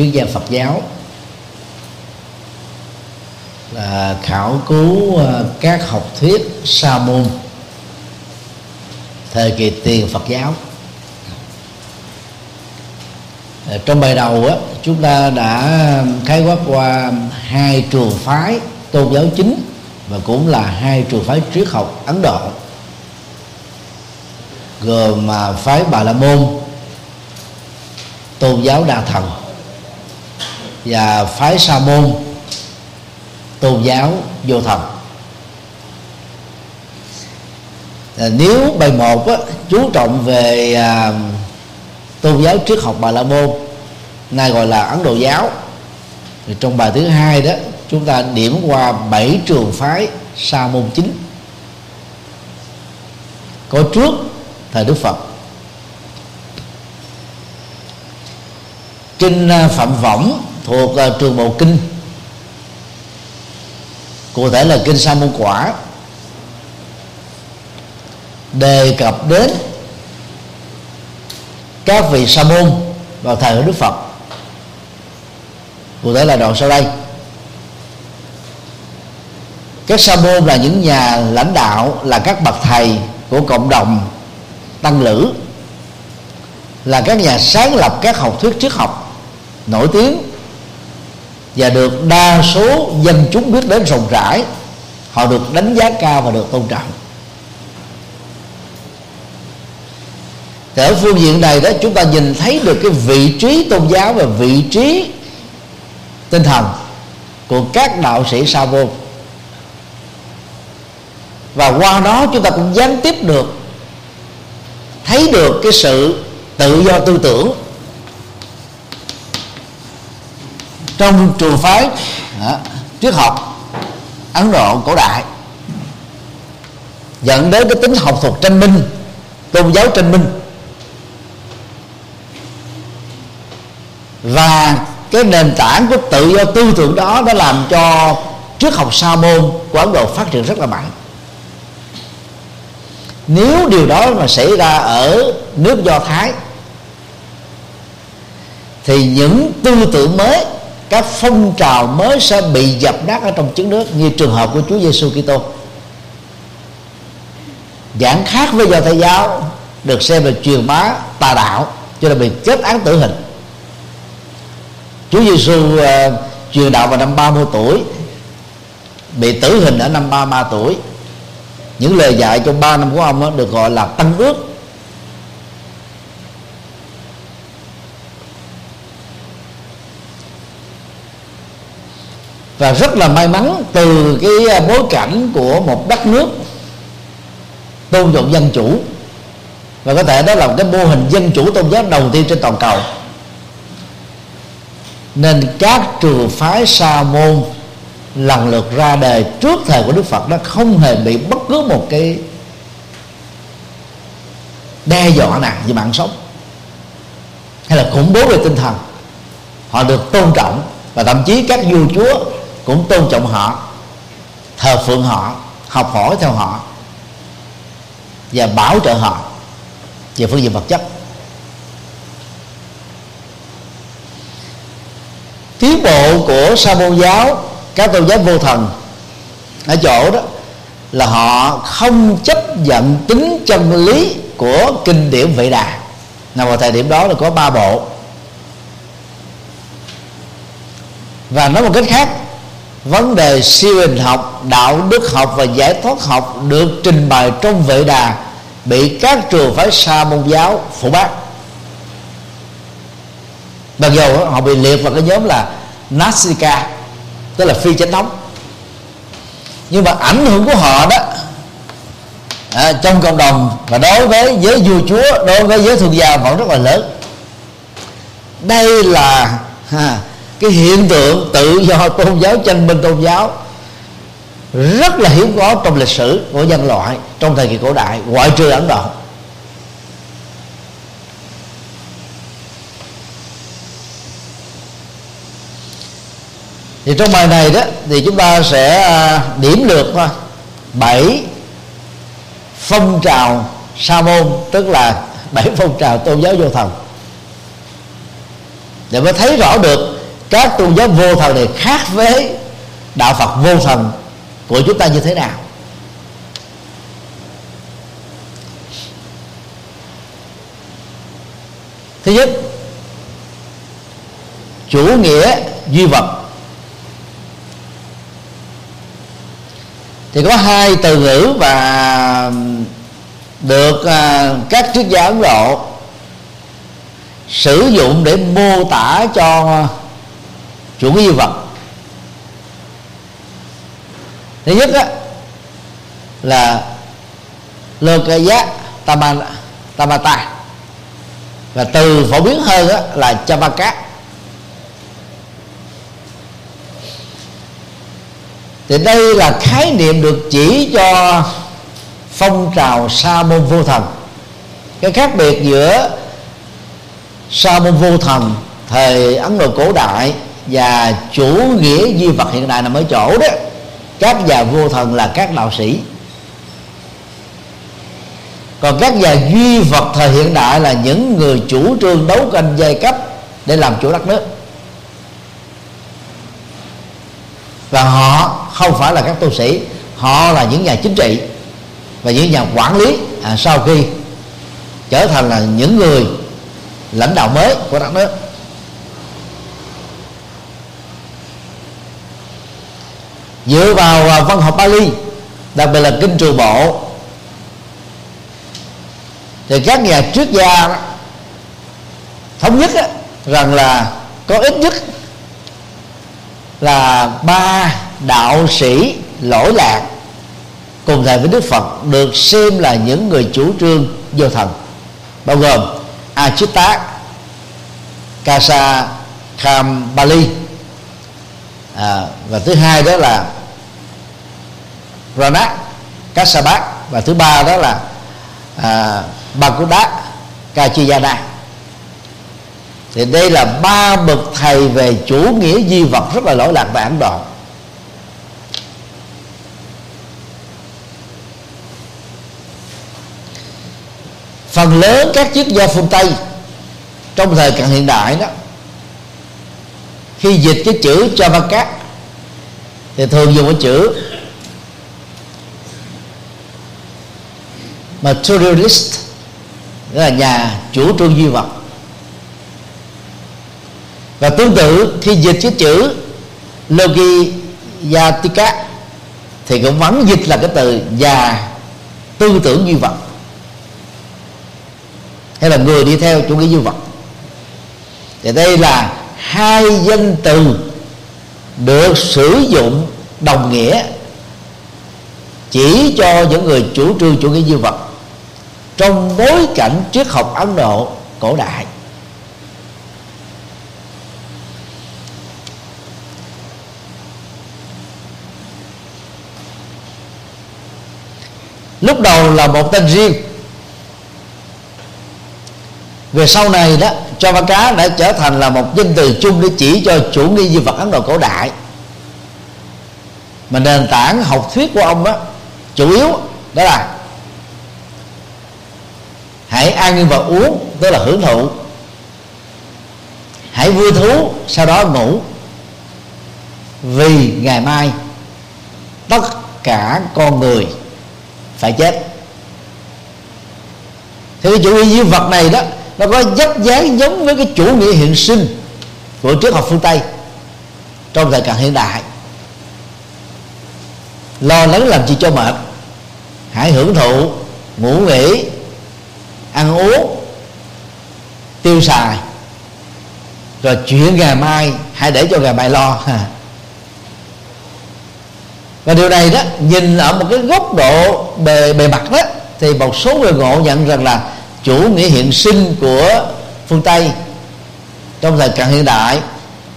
triết gia Phật giáo là khảo cứu ờ, các học thuyết sa môn, thời kỳ tiền Phật giáo. Ờ, trong bài đầu á, chúng ta đã khái quát qua hai trường phái tôn giáo chính và cũng là hai trường phái triết học Ấn Độ, gồm mà phái Bà La Môn, tôn giáo đa thần và phái Sa môn tôn giáo vô thần. À, nếu bài một á, chú trọng về à, tôn giáo triết học bà la môn nay gọi là ấn độ giáo thì trong bài thứ hai đó chúng ta điểm qua bảy trường phái sa môn chính. Có trước thời đức phật. Kinh à, phạm võng thuộc uh, trường bộ kinh. Cụ thể là kinh sa môn quả. Đề cập đến các vị sa môn vào thời của đức phật. Cụ thể là đoạn sau đây. Các sa môn là những nhà lãnh đạo là các bậc thầy của cộng đồng tăng lữ. Là các nhà sáng lập các học thuyết triết học nổi tiếng và được đa số dân chúng biết đến rộng rãi, họ được đánh giá cao và được tôn trọng. Thì ở phương diện này đó, chúng ta nhìn thấy được cái vị trí tôn giáo và vị trí tinh thần của các đạo sĩ sa môn và qua đó chúng ta cũng gián tiếp được, thấy được cái sự tự do tư tưởng trong trường phái đó, triết học ấn độ cổ đại dẫn đến cái tính học thuật tranh minh tôn giáo tranh minh. Và cái nền tảng của tự do tư tưởng đó đã làm cho triết học sa môn của ấn độ phát triển rất là mạnh. Nếu điều đó mà xảy ra ở nước do thái thì những tư tưởng mới các phong trào mới sẽ bị dập nát ở trong trứng nước như trường hợp của Chúa Giêsu Kitô. Giảng khác với do thầy giáo được xem là truyền bá tà đạo cho nên bị chết án tử hình. Chúa Giêsu uh, ờ, truyền đạo vào năm 30 tuổi bị tử hình ở năm 33 tuổi. Những lời dạy trong 3 năm của ông đó, được gọi là tăng ước. Và rất là may mắn từ cái à, bối cảnh của một đất nước tôn trọng dân chủ. Và có thể đó là một cái mô hình dân chủ tôn giáo đầu tiên trên toàn cầu. Nên các trường phái sa môn lần lượt ra đời trước thời của đức phật nó không hề bị bất cứ một cái đe dọa nào về mạng sống. Hay là khủng bố về tinh thần. Họ được tôn trọng và thậm chí các vua chúa cũng tôn trọng họ, thờ phượng họ, học hỏi theo họ, và bảo trợ họ về phương diện vật chất. Tiến bộ của sa môn giáo, các tôn giáo vô thần ở chỗ đó là họ không chấp nhận tính chân lý của kinh điển vệ đà. Nào, vào thời điểm đó là có ba bộ. Và nói một cách khác vấn đề siêu hình học đạo đức học và giải thoát học được trình bày trong vệ đà bị các trường phái sa môn giáo phủ bác mặc dù họ bị liệt vào cái nhóm là Nasika tức là phi chánh thống. Nhưng mà ảnh hưởng của họ đó à, trong cộng đồng và đối với giới vua chúa đối với giới thuộc gia vẫn rất là lớn. Đây là ha, cái hiện tượng tự do tôn giáo, tranh minh tôn giáo, rất là hiếm có trong lịch sử của nhân loại trong thời kỳ cổ đại, ngoại trừ ấn độ. Thì trong bài này đó, thì chúng ta sẽ à, điểm lược thôi. Bảy phong trào sa môn, tức là bảy phong trào tôn giáo vô thần. Để mới thấy rõ được các tôn giáo vô thần này khác với đạo phật vô thần của chúng ta như thế nào? Thứ nhất, chủ nghĩa duy vật. Thì có hai từ ngữ và được à, các triết gia ấn độ sử dụng để mô tả cho chủ nghĩa vật thứ nhất á, là lokaya tamata và từ phổ biến hơn á, là chavaka. Thì đây là khái niệm được chỉ cho phong trào sa môn vô thần. Cái khác biệt giữa sa môn vô thần thời ấn độ cổ đại và chủ nghĩa duy vật hiện đại nằm ở chỗ đó. Các nhà vô thần là các đạo sĩ. Còn các nhà duy vật thời hiện đại là những người chủ trương đấu tranh giai cấp để làm chủ đất nước. Và họ không phải là các tu sĩ họ là những nhà chính trị và những nhà quản lý. À, sau khi trở thành là những người lãnh đạo mới của đất nước. Dựa vào à, văn học Bali đặc biệt là kinh trường bộ. Thì các nhà triết gia đó, thống nhất đó, rằng là có ít nhất là ba đạo sĩ lỗi lạc cùng thời với Đức Phật được xem là những người chủ trương vô thần bao gồm Achitta Kasa Kham Bali. À, và thứ hai đó là Ranak Kasabat và thứ ba đó là à, Bakuda Kachiyana. Thì đây là ba bậc thầy về chủ nghĩa di vật rất là lỗi lạc và ảm đoạn. Phần lớn các triết gia phương tây trong thời cận hiện đại đó khi dịch cái chữ Javakat thì thường dùng cái chữ materialist nghĩa là nhà chủ trương duy vật. Và tương tự, khi dịch cái chữ logiyatika, thì cũng vẫn dịch là cái từ nhà tư tưởng duy vật. Hay là người đi theo chủ nghĩa duy vật. Thì đây là hai danh từ được sử dụng đồng nghĩa chỉ cho những người chủ trương chủ nghĩa duy vật trong bối cảnh triết học ấn độ cổ đại, lúc đầu là một tên riêng. Về sau này đó cho ba cá đã trở thành là một danh từ chung để chỉ cho chủ nghĩa di vật ấn độ cổ đại. Mà nền tảng học thuyết của ông đó chủ yếu đó là hãy ăn và uống, tức là hưởng thụ. Hãy vui thú, sau đó ngủ. Vì ngày mai, tất cả con người phải chết. Thì cái chủ nghĩa duy vật này đó, nó có dấp dáng giống với cái chủ nghĩa hiện sinh của triết học phương tây trong thời cận hiện đại. Lo lắng làm gì cho mệt, hãy hưởng thụ, ngủ nghỉ ăn uống, tiêu xài, rồi chuyện ngày mai hãy để cho ngày mai lo. Và điều này đó, nhìn ở một cái góc độ bề bề mặt đó, thì một số người ngộ nhận rằng là chủ nghĩa hiện sinh của phương tây trong thời cận hiện đại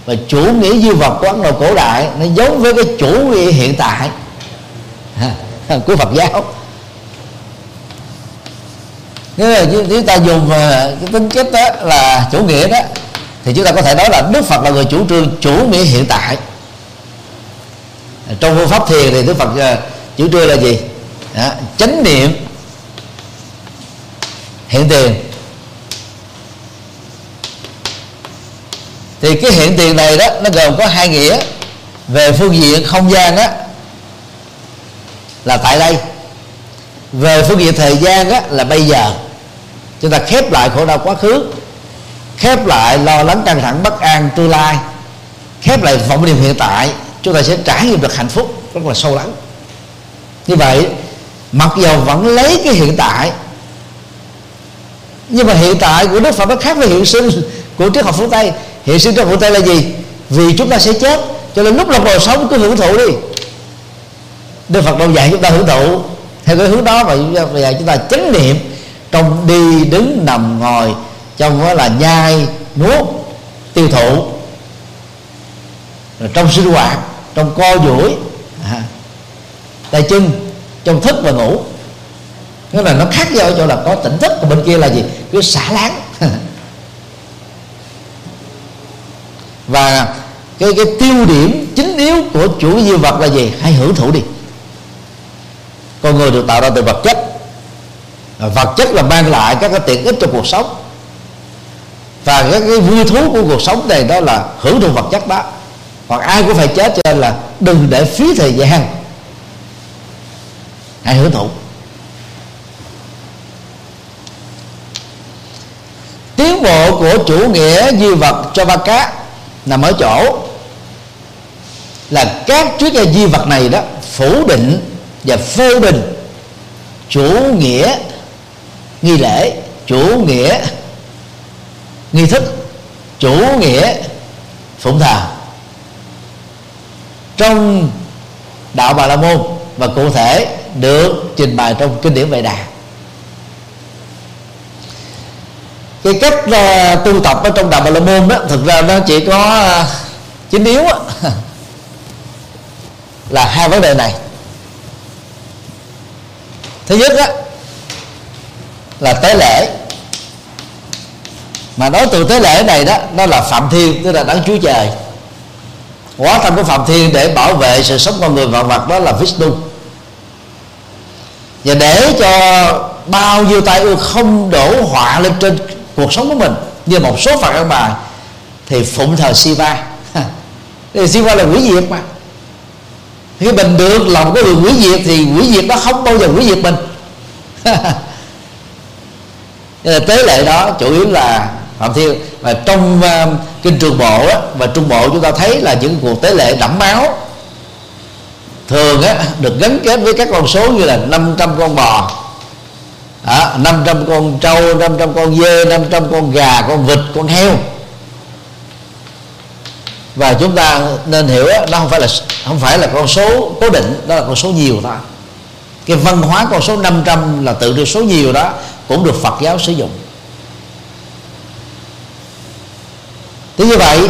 và chủ nghĩa duy vật của ấn độ cổ đại nó giống với cái chủ nghĩa hiện tại. Của Phật giáo nếu là chúng ta dùng ờ, cái tính chất đó là chủ nghĩa đó thì chúng ta có thể nói là Đức Phật là người chủ trương chủ nghĩa hiện tại. Trong phương pháp thiền thì Đức Phật ờ, chủ trương là gì? Đó, chánh niệm hiện tiền. Thì cái hiện tiền này đó nó gồm có hai nghĩa. Về phương diện không gian đó là tại đây về phương diện thời gian á, là bây giờ. Chúng ta khép lại khổ đau quá khứ. Khép lại lo lắng căng thẳng bất an tương lai. Khép lại vọng niệm hiện tại chúng ta sẽ trải nghiệm được hạnh phúc rất là sâu lắng. Như vậy mặc dầu vẫn lấy cái hiện tại nhưng mà hiện tại của đức phật nó khác với hiện sinh của triết học phương tây. Hiện sinh trong phương tây là gì? Vì chúng ta sẽ chết cho nên lúc lọc còn sống cứ hưởng thụ đi. Đức phật đâu dạy chúng ta hưởng thụ theo cái hướng đó và bây giờ chúng ta chánh niệm trong đi đứng nằm ngồi trong đó là nhai nuốt tiêu thụ. Rồi trong sinh hoạt trong co duỗi à, tay chân trong thức và ngủ. Nghĩa là nó khác nhau ở chỗ là có tỉnh thức còn bên kia là gì? Cứ xả láng. Và cái cái tiêu điểm chính yếu của chủ di vật là gì? Hãy hưởng thụ đi con người được tạo ra từ vật chất. Vật chất là mang lại các cái tiện ích cho cuộc sống. Và các cái vui thú của cuộc sống này đó là hưởng thụ vật chất đó. Hoặc ai cũng phải chết cho nên là đừng để phí thời gian. Hãy hưởng thụ. Tiến bộ của chủ nghĩa duy vật cho ba cá nằm ở chỗ là các triết gia duy vật này đó phủ định và phê bình. Chủ nghĩa nghi lễ chủ nghĩa nghi thức chủ nghĩa phụng thờ. Trong đạo bà la môn và cụ thể được trình bày trong kinh điển vệ đà. Cái cách uh, tu tập ở trong đạo bà la môn đó thực ra nó chỉ có uh, chính yếu là hai vấn đề này thứ nhất đó là tế lễ. Mà nói từ tế lễ này đó, nó là phạm thiên, tức là đấng chúa trời. Hóa thân của phạm thiên để bảo vệ sự sống con người vạn vật đó là vishnu. Và để cho bao nhiêu tai ương không đổ họa lên trên cuộc sống của mình, như một số phật ăn bài thì phụng thờ Siva. Thì Siva là quỷ diệt mà khi mình được lòng cái người quỷ diệt thì quỷ diệt nó không bao giờ quỷ diệt mình. Là tế lệ đó chủ yếu là phạm thiên và trong uh, kinh trường bộ đó, và trung bộ chúng ta thấy là những cuộc tế lệ đẫm máu thường á, được gắn kết với các con số như là 500 con bò à, 500 con trâu 500 con dê 500 con gà con vịt con heo và chúng ta nên hiểu nó không phải là, không phải là con số cố định đó là con số nhiều thôi. Cái văn hóa con số 500 là tự được số nhiều đó cũng được Phật giáo sử dụng. Thế như vậy,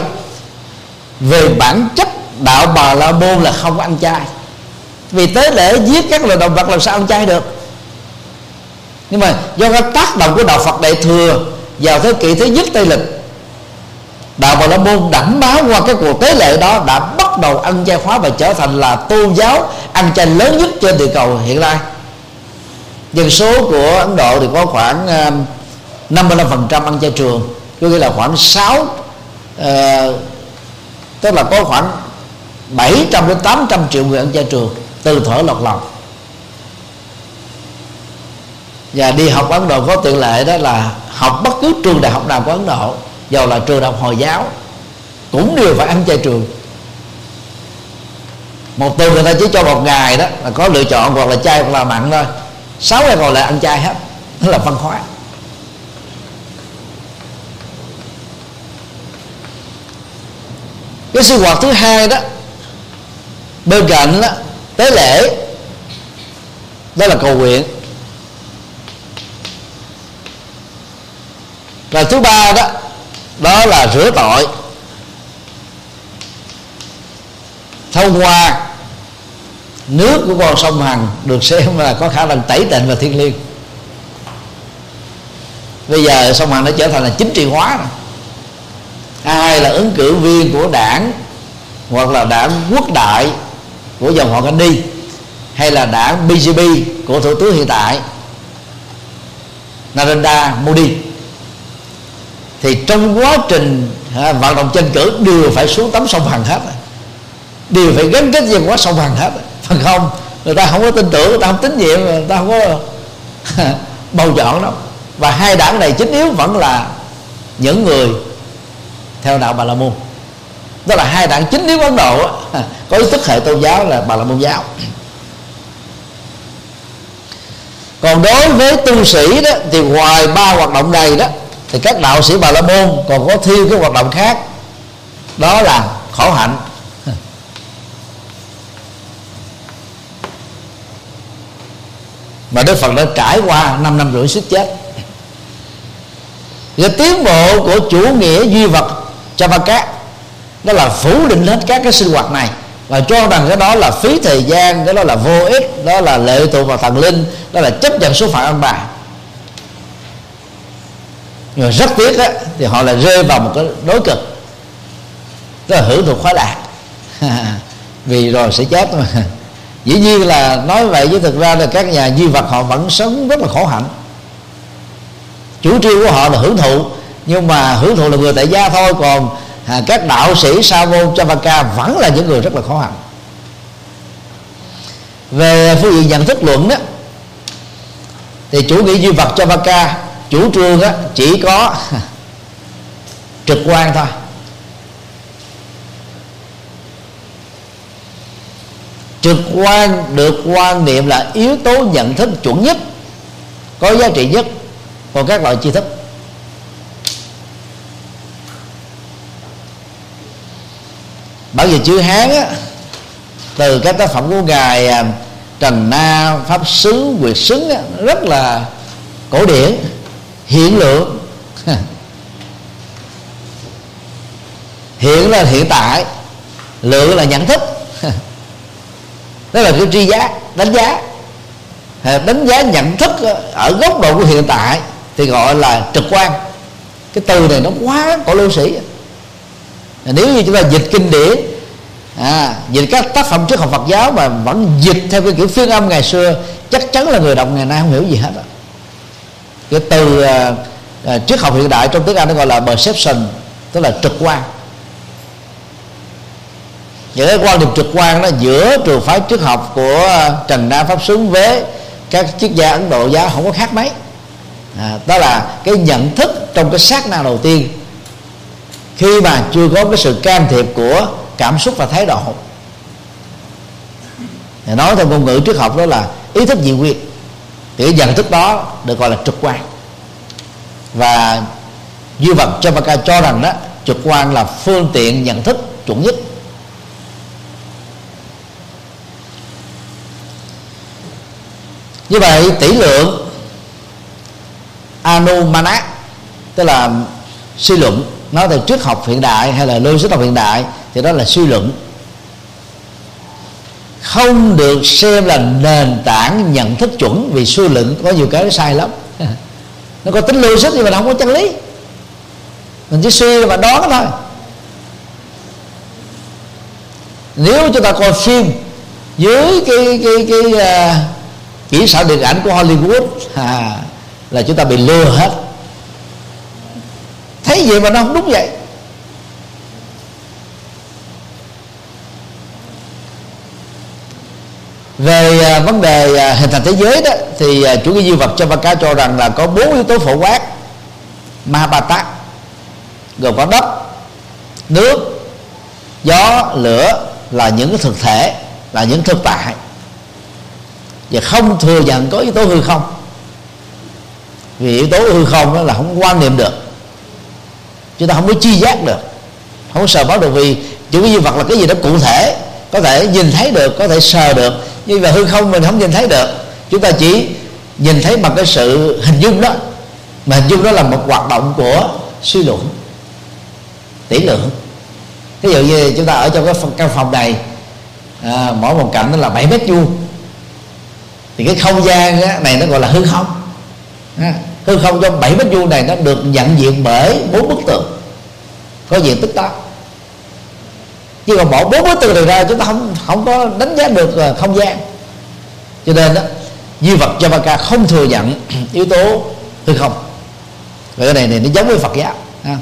về bản chất, đạo bà la môn là không ăn chay. Vì tế lễ giết các loài động vật làm sao ăn chay được? Nhưng mà do cái tác động của đạo Phật đại thừa vào thế kỷ thứ nhất tây lịch đạo bà la môn đảm báo qua cái cuộc tế lễ đó đã bắt đầu ăn chay khóa và trở thành là tôn giáo ăn chay lớn nhất trên địa cầu hiện nay. Dân số của ấn độ thì có khoảng ờ, 55% ăn chay trường có nghĩa là khoảng 6 uh, ờ, tức là có khoảng 700 đến 800 triệu người ăn chay trường từ thở lọt lòng. Và đi học Ấn Độ có tiện lệ đó là học bất cứ trường đại học nào của Ấn Độ dầu là trường học Hồi giáo, cũng đều phải ăn chay trường. Một tuần người ta chỉ cho một ngày đó, là có lựa chọn hoặc là chay hoặc là mặn thôi. Sáu ngày còn lại ăn chay hết, đó là văn hóa. Cái sinh hoạt thứ hai đó, bên cạnh đó, tế lễ, đó là cầu nguyện. Và thứ ba đó đó là rửa tội. Thông qua nước của con sông hằng được xem là có khả năng tẩy tịnh và thiên liêng. Bây giờ sông hằng nó trở thành là chính trị hóa rồi. Ai là ứng cử viên của đảng hoặc là đảng quốc đại của dòng họ Gandhi hay là đảng BJP của thủ tướng hiện tại? Narendra Modi thì trong quá trình à, vận động tranh cử đều phải xuống tắm sông Hằng hết đều phải gắn kết với quá sông Hằng hết phần không người ta không có tin tưởng người ta không tín nhiệm người ta không có bầu chọn đâu. Và hai đảng này chính yếu vẫn là những người theo đạo bà la môn. Đó là hai đảng chính yếu ấn độ có ý thức hệ tôn giáo là bà la môn giáo. Còn đối với tu sĩ đó thì ngoài ba hoạt động này đó thì các đạo sĩ bà la môn còn có thêm cái hoạt động khác. Đó là khổ hạnh. Mà Đức Phật đã trải qua 5 năm rưỡi suýt chết. Và tiến bộ của chủ nghĩa duy vật cho ba cát đó là phủ định hết các cái sinh hoạt này. Và cho rằng cái đó là phí thời gian, cái đó là vô ích, đó là lệ thuộc vào thần linh, đó là chấp nhận số phận ông bà nhưng mà rất tiếc á, thì họ lại rơi vào một cái đối cực. Tức là hưởng thụ khoái lạc. Vì rồi sẽ chết mà. Dĩ nhiên là nói vậy chứ thực ra là các nhà duy vật họ vẫn sống rất là khổ hạnh. Chủ trương của họ là hưởng thụ nhưng mà hưởng thụ là người tại gia thôi còn à, các đạo sĩ sa môn chavaka vẫn là những người rất là khó hạnh. Về phương diện nhận thức luận đó thì chủ nghĩa duy vật chavaka chủ trương á, chỉ có trực quan thôi. Trực quan được quan niệm là yếu tố nhận thức chuẩn nhất có giá trị nhất còn các loại tri thức. Bởi vì chữ hán á, từ các tác phẩm của ngài à, trần na pháp sứ quyệt Sứ á, rất là cổ điển hiện lượng. Hiện là hiện tại lượng là nhận thức. Đó là cái tri giá đánh giá. Đánh giá nhận thức ở góc độ của hiện tại thì gọi là trực quan. Cái từ này nó quá cổ lưu sĩ. Nếu như chúng ta dịch kinh điển à, dịch các tác phẩm trước học Phật giáo mà vẫn dịch theo cái kiểu phiên âm ngày xưa chắc chắn là người đọc ngày nay không hiểu gì hết đó cái từ uh, triết học hiện đại trong tiếng Anh nó gọi là perception tức là trực quan. Những cái quan điểm trực quan đó giữa trường phái triết học của ờ, Trần Nam Pháp Xứng với các triết gia Ấn Độ giáo không có khác mấy. À, đó là cái nhận thức trong cái sát na đầu tiên khi mà chưa có cái sự can thiệp của cảm xúc và thái độ. Nói theo ngôn ngữ triết học đó là ý thức dị quyền thì cái nhận thức đó được gọi là trực quan. Và như vật cho ca cho rằng đó, trực quan là phương tiện nhận thức chuẩn nhất. Như vậy, tỷ lượng Anumana tức là suy luận, nói từ triết học hiện đại hay là logic học hiện đại, thì đó là suy luận không được xem là nền tảng nhận thức chuẩn vì suy luận có nhiều cái sai lắm. Nó có tính logic nhưng mà nó không có chân lý. Mình chỉ suy và đoán thôi. Nếu chúng ta coi phim dưới cái cái cái uh, kỹ xảo điện ảnh của Hollywood à, là chúng ta bị lừa hết. Thấy vậy mà nó không đúng vậy. Về à, vấn đề à, hình thành thế giới đó, thì à, chủ nghĩa duy vật cho Vaka cho rằng là có bốn yếu tố phổ quát. Mahabharata, gồm có đất, nước, gió, lửa là những thực thể, là những thực tại. Và không thừa nhận có yếu tố hư không. Vì yếu tố hư không đó là không quan niệm được. Chúng ta không có chi giác được. Không có sờ báo được vì chủ nghĩa duy vật là cái gì đó cụ thể có thể nhìn thấy được có thể sờ được. Nhưng mà hư không mình không nhìn thấy được. Chúng ta chỉ nhìn thấy bằng cái sự hình dung đó. Mà hình dung đó là một hoạt động của suy luận tỷ lượng. Ví dụ như chúng ta ở trong cái căn phòng này à, mỗi một cạnh nó là 7 mét vuông. Thì cái không gian này nó gọi là hư không. À, hư không trong 7 mét vuông này nó được nhận diện bởi bốn bức tường có diện tích đó nhưng mà bỏ bốn bức tường này ra chúng ta không không có đánh giá được à, không gian. Cho nên đó duy vật Javaka không thừa nhận yếu tố hư không. Và cái này này nó giống với Phật giáo, ha.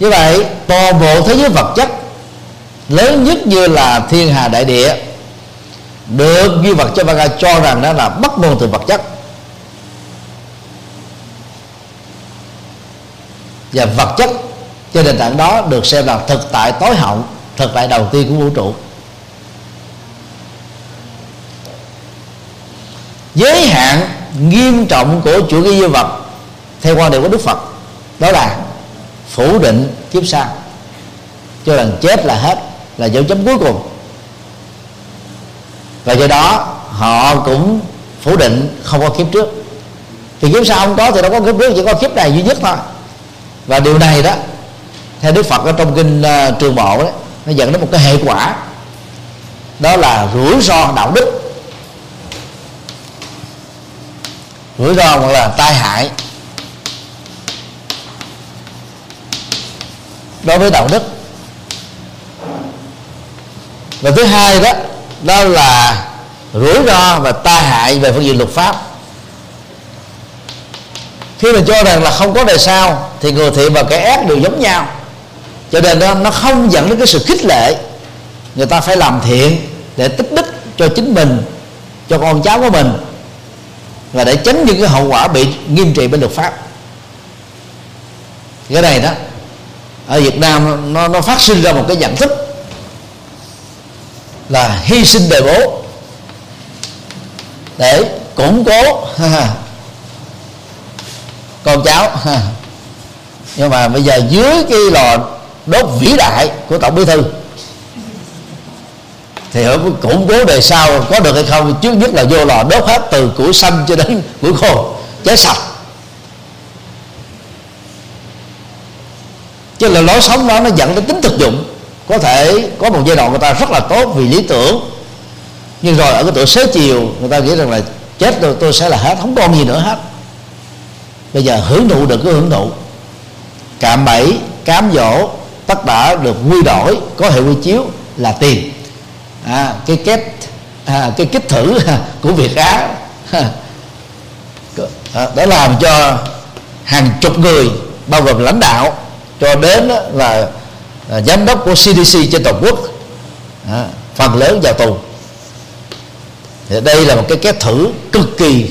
như vậy, toàn bộ thế giới vật chất lớn nhất như là thiên hà đại địa được duy vật Javaka cho rằng đó là bắt nguồn từ vật chất. Và vật chất trên nền tảng đó được xem là thực tại tối hậu, thực tại đầu tiên của vũ trụ. Giới hạn nghiêm trọng của chủ nghĩa duy vật, theo quan điểm của đức phật, đó là phủ định kiếp sau. Cho rằng chết là hết, là dấu chấm cuối cùng. Và do đó, họ cũng phủ định không có kiếp trước. Thì kiếp sau không có thì đâu có kiếp trước, chỉ có kiếp này duy nhất thôi và điều này đó theo đức phật ở trong kinh uh, trường bộ đấy nó dẫn đến một cái hệ quả. Đó là rủi ro đạo đức. Rủi ro hoặc là tai hại. Đối với đạo đức. Và thứ hai đó đó là rủi ro và tai hại về phương diện luật pháp khi mà cho rằng là không có đời sau, thì người thiện và kẻ ác đều giống nhau. Cho nên đó, nó không dẫn đến cái sự khích lệ. Người ta phải làm thiện để tích đức cho chính mình, cho con cháu của mình, và để tránh những cái hậu quả bị nghiêm trị bên luật pháp. Cái này đó, ở Việt Nam nó nó phát sinh ra một cái nhận thức là hy sinh đời bố. Để củng cố con cháu. Nhưng mà bây giờ dưới cái lò đốt vĩ đại của tổng bí thư, thì ở củng cố đời sau có được hay không? Trước nhất là vô lò đốt hết từ củi xanh cho đến củi khô, cháy sạch. Chứ là lối sống đó nó dẫn đến tính thực dụng. Có thể có một giai đoạn người ta rất là tốt vì lý tưởng. Nhưng rồi ở cái tuổi xế chiều, người ta nghĩ rằng là chết rồi, tôi sẽ là hết, không còn gì nữa hết bây giờ hưởng thụ được cái hưởng thụ. Cạm bẫy cám dỗ tất cả được quy đổi có hệ quy chiếu là tiền. À, cái kết à, cái kích thử của việt á. À, làm cho hàng chục người bao gồm lãnh đạo cho đến là, là giám đốc của CDC trên toàn quốc à, phần lớn vào tù. Thì đây là một cái kết thử cực kỳ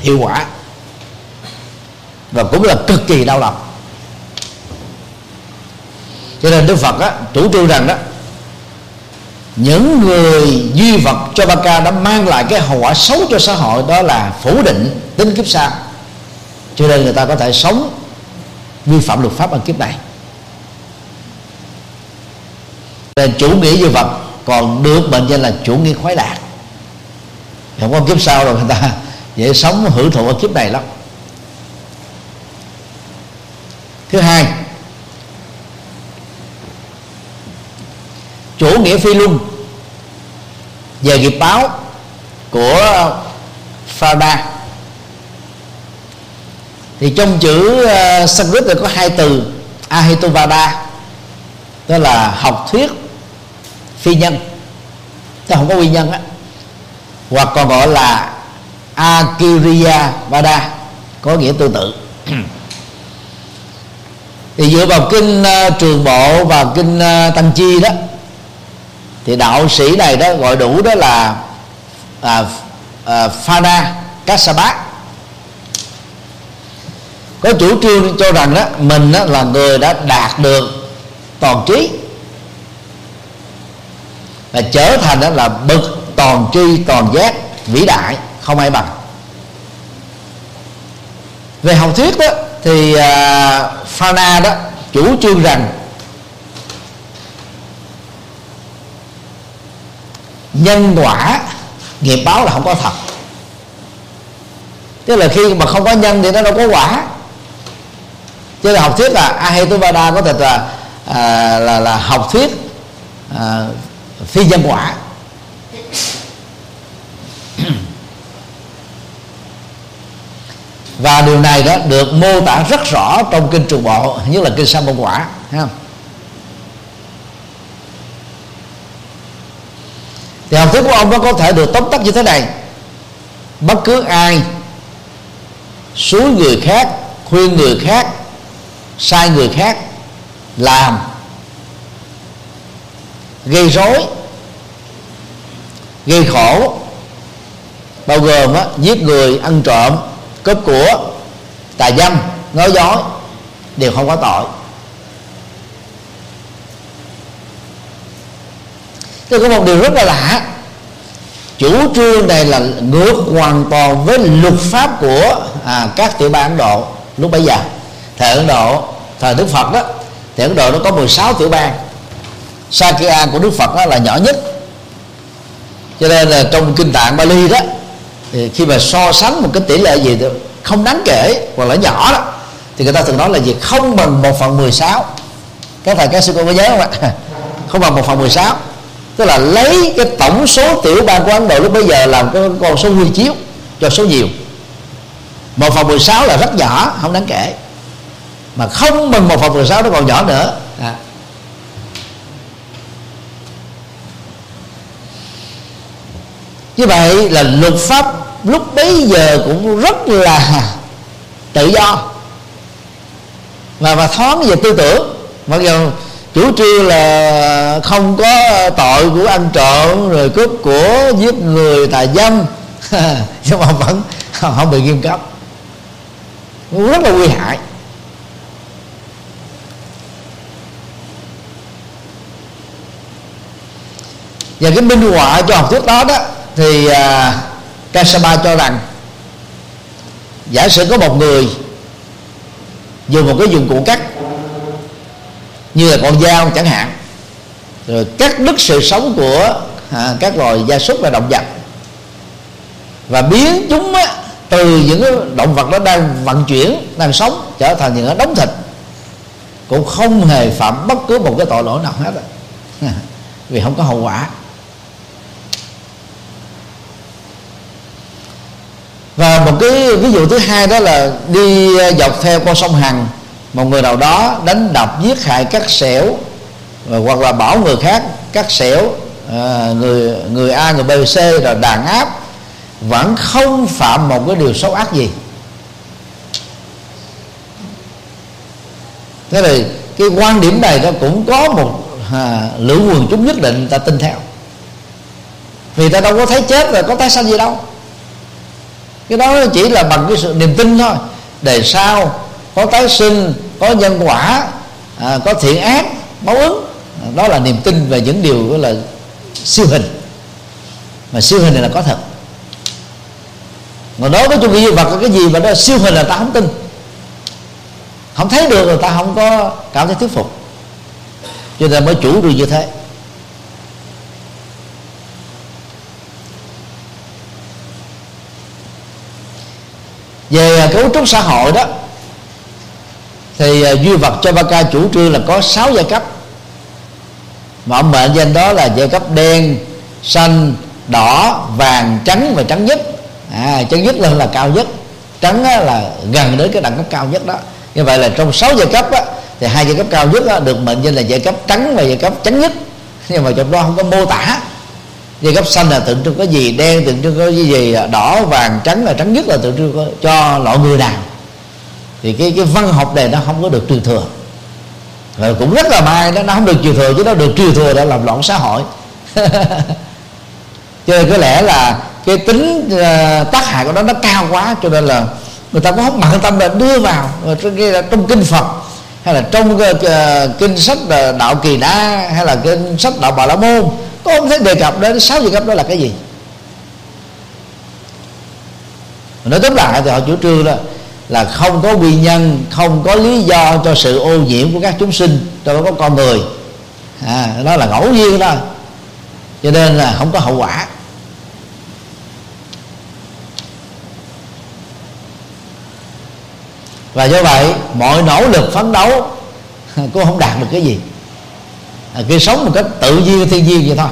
hiệu quả và cũng là cực kỳ đau lòng. Cho nên đức phật á, chủ trương rằng đó những người duy vật cho ba ca đã mang lại cái hậu quả xấu cho xã hội đó là phủ định tính kiếp sau. Cho nên người ta có thể sống vi phạm luật pháp ở kiếp này. Nên chủ nghĩa duy vật còn được mệnh danh là chủ nghĩa khoái lạc. Không có kiếp sau rồi người ta dễ sống hưởng thụ ở kiếp này lắm. Thứ hai chủ nghĩa phi luân về nghiệp báo của Faraday thì trong chữ uh, Sanskrit thì có hai từ Ahituvada tức là học thuyết phi nhân. Chứ không có nguyên nhân á. Hoặc còn gọi là Akiriya Vada có nghĩa tương tự. thì dựa vào kinh uh, trường bộ và kinh uh, tăng chi đó thì đạo sĩ này đó gọi đủ đó là à, à, Fana Kasabat có chủ trương cho rằng đó mình đó là người đã đạt được toàn trí và trở thành đó là bậc toàn tri toàn giác vĩ đại không ai bằng. Về học thuyết đó thì uh, Fana đó chủ trương rằng nhân quả nghiệp báo là không có thật. Tức là khi mà không có nhân thì nó đâu có quả. Chứ là học thuyết là Ahetuvada có thể là à, là là học thuyết à, phi nhân quả. Và điều này đó được mô tả rất rõ trong kinh trường bộ nhất là kinh sa môn quả thấy không? Thì học thuyết của ông nó có thể được tóm tắt như thế này. Bất cứ ai suối người khác khuyên người khác sai người khác làm gây rối gây khổ bao gồm á, giết người ăn trộm cướp của tà dâm nói dối đều không có tội. Tôi có một điều rất là lạ. Chủ trương này là ngược hoàn toàn với luật pháp của à, các tiểu bang Ấn Độ lúc bấy giờ. Thời Ấn Độ thời Đức Phật đó thì Ấn Độ nó có 16 tiểu bang. Sakya của Đức Phật đó là nhỏ nhất. Cho nên là trong kinh tạng Bali đó thì khi mà so sánh một cái tỷ lệ gì đó không đáng kể, hoặc là nhỏ đó, thì người ta thường nói là gì? Không bằng một phần 16 các thầy, các sư cô có nhớ không ạ? Không bằng một phần 16 tức là lấy cái tổng số tiểu bang của Ấn Độ lúc bây giờ làm cái con số huy chiếu cho số nhiều. Một phần 16 là rất nhỏ, không đáng kể. Mà không bằng một phần 16 nó còn nhỏ nữa. À. như vậy là luật pháp lúc bấy giờ cũng rất là tự do. Và và thoáng về tư tưởng. Mặc dù chủ trương là không có tội của ăn trộm, rồi cướp của, giết người, tà dâm, nhưng mà vẫn không bị nghiêm cấm. Rất là nguy hại. Và cái minh họa cho học thuyết đó đó thì à, Kasaba cho rằng giả sử có một người dùng một cái dụng cụ cắt như là con dao chẳng hạn rồi cắt đứt sự sống của à, các loài gia súc và động vật và biến chúng á, từ những cái động vật đó đang vận chuyển đang sống trở thành những cái đống thịt cũng không hề phạm bất cứ một cái tội lỗi nào hết vì không có hậu quả. Và một cái ví dụ thứ hai đó là đi ờ, dọc theo con sông Hằng một người nào đó đánh đập giết hại cắt xẻo ờ, hoặc là bảo người khác cắt xẻo à, ờ, người người A người B C là đàn áp vẫn không phạm một cái điều xấu ác gì. Thế thì cái quan điểm này nó cũng có một à, lưỡng quần chúng nhất định ta tin theo. Vì ta đâu có thấy chết rồi có tái sanh gì đâu cái đó chỉ là bằng cái sự niềm tin thôi. Để sau có tái sinh có nhân quả à, có thiện ác báo ứng. À, đó là niềm tin về những điều gọi là siêu hình. Mà siêu hình này là có thật. Mà đối với chu kỳ vật cái gì mà đó siêu hình là ta không tin. Không thấy được rồi ta không có cảm thấy thuyết phục. Cho nên mới chủ trương như thế. Về à, cấu trúc xã hội đó thì à, duy vật cho ba ca chủ trương là có 6 giai cấp. Mà ông mệnh danh đó là giai cấp đen xanh đỏ vàng trắng và trắng nhất. À, trắng nhất lên là cao nhất. Trắng là gần đến cái đẳng cấp cao nhất đó. Như vậy là trong 6 giai cấp á, thì hai giai cấp cao nhất á, được mệnh danh là giai cấp trắng và giai cấp trắng nhất. Nhưng mà trong đó không có mô tả giai cấp xanh là tượng trưng có gì đen tượng trưng có gì, gì đỏ vàng trắng là trắng nhất là tượng trưng có, cho loại người nào. Thì cái cái văn học này nó không có được truyền thừa. Rồi cũng rất là may đó nó không được truyền thừa chứ nó được truyền thừa để làm loạn xã hội. Cho nên có lẽ là cái tính uh, tác hại của nó nó cao quá cho nên là người ta có không bận tâm là đưa vào ờ, trong, trong kinh phật hay là trong uh, kinh sách đạo kỳ đa hay là kinh sách đạo bà la môn có không thấy đề cập đến sáu vị cấp đó là cái gì? Nói tóm lại thì họ chủ trương đó là không có nguyên nhân không có lý do cho sự ô nhiễm của các chúng sinh trong đó có con người. À, đó là ngẫu nhiên thôi. Cho nên là không có hậu quả. Và do vậy mọi nỗ lực phấn đấu cũng không đạt được cái gì à, cứ sống một cách tự nhiên thiên nhiên vậy thôi.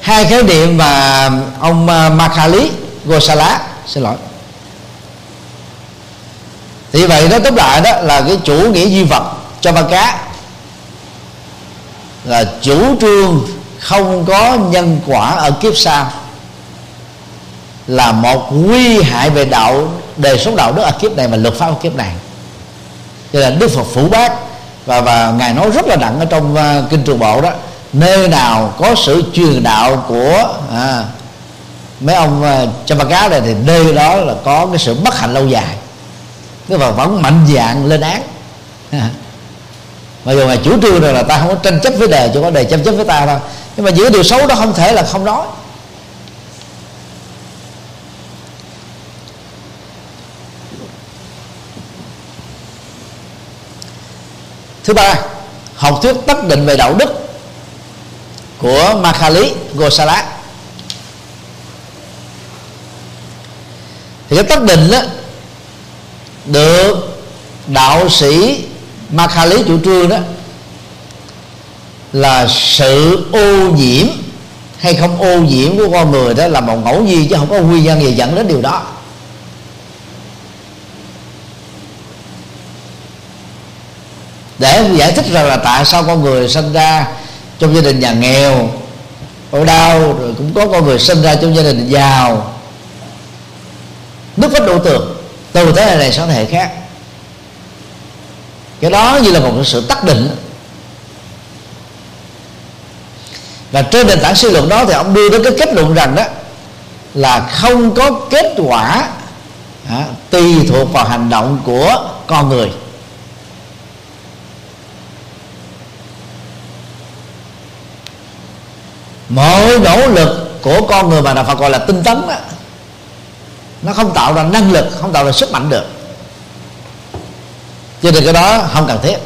Hai khái niệm mà ông à, Makhali Gosala xin lỗi. Thì vậy đó tóm lại đó là cái chủ nghĩa duy vật cho ba cá. Là chủ trương không có nhân quả ở kiếp sau là một nguy hại về đạo đề sống đạo đức ở kiếp này và luật pháp ở kiếp này. Cho nên đức phật phủ bác và và ngài nói rất là nặng ở trong uh, kinh trường bộ đó nơi nào có sự truyền đạo của à, mấy ông à, uh, cho cá này thì nơi đó là có cái sự bất hạnh lâu dài. Tức là vẫn mạnh dạng lên án. Mặc dù mà chủ trương rồi là ta không có tranh chấp với đề chỉ có đề tranh chấp với ta thôi. Nhưng mà giữa điều xấu đó không thể là không nói. Thứ ba, học thuyết tất định về đạo đức của Makhali Gosala. Thì cái tất định đó được đạo sĩ Makhali chủ trương đó là sự ô nhiễm hay không ô nhiễm của con người đó là một ngẫu nhiên chứ không có nguyên nhân gì dẫn đến điều đó. Để giải thích rằng là tại sao con người sinh ra trong gia đình nhà nghèo khổ đau rồi cũng có con người sinh ra trong gia đình giàu. Nước vách đủ tường từ thế hệ này sang thế hệ khác. Cái đó như là một sự tác định và trên nền tảng suy luận đó thì ông đưa đến cái kết luận rằng đó là không có kết quả à, tùy thuộc vào hành động của con người. Mọi nỗ lực của con người mà đạo Phật gọi là tinh tấn đó nó không tạo ra năng lực không tạo ra sức mạnh được. Cho nên cái đó không cần thiết.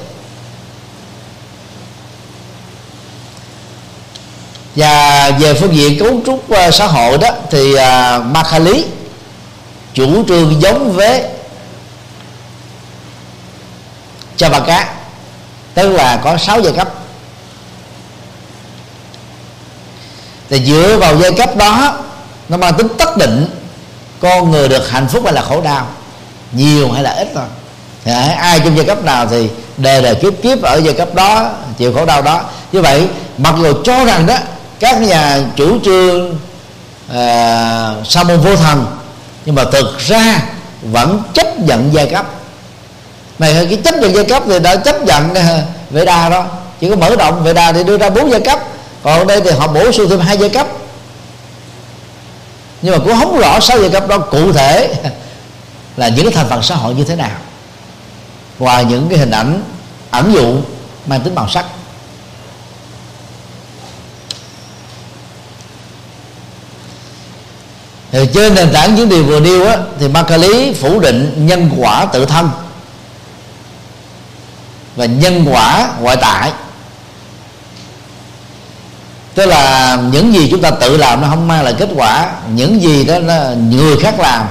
Và về phương diện cấu trúc ờ, xã hội đó thì ờ, uh, Makhali chủ trương giống với cho bà cá tức là có 6 giai cấp. Thì dựa vào giai cấp đó nó mang tính tất định. Con người được hạnh phúc hay là khổ đau? Nhiều hay là ít thôi. Thì ai trong giai cấp nào thì đề đề kiếp kiếp ở giai cấp đó chịu khổ đau đó. Như vậy mặc dù cho rằng đó các nhà chủ trương à, sa môn vô thần nhưng mà thực ra vẫn chấp nhận giai cấp. Này cái chấp nhận giai cấp thì đã chấp nhận à, vệ đa đó chỉ có mở rộng vệ đa thì đưa ra bốn giai cấp còn ở đây thì họ bổ sung thêm hai giai cấp. Nhưng mà cũng không rõ sáu giai cấp đó cụ thể là những thành phần xã hội như thế nào. Ngoài những cái hình ảnh ẩn dụ mang tính màu sắc. Thì trên nền tảng những điều vừa nêu á, thì lý phủ định nhân quả tự thân và nhân quả ngoại tại tức là những gì chúng ta tự làm nó không mang lại kết quả. Những gì đó nó người khác làm,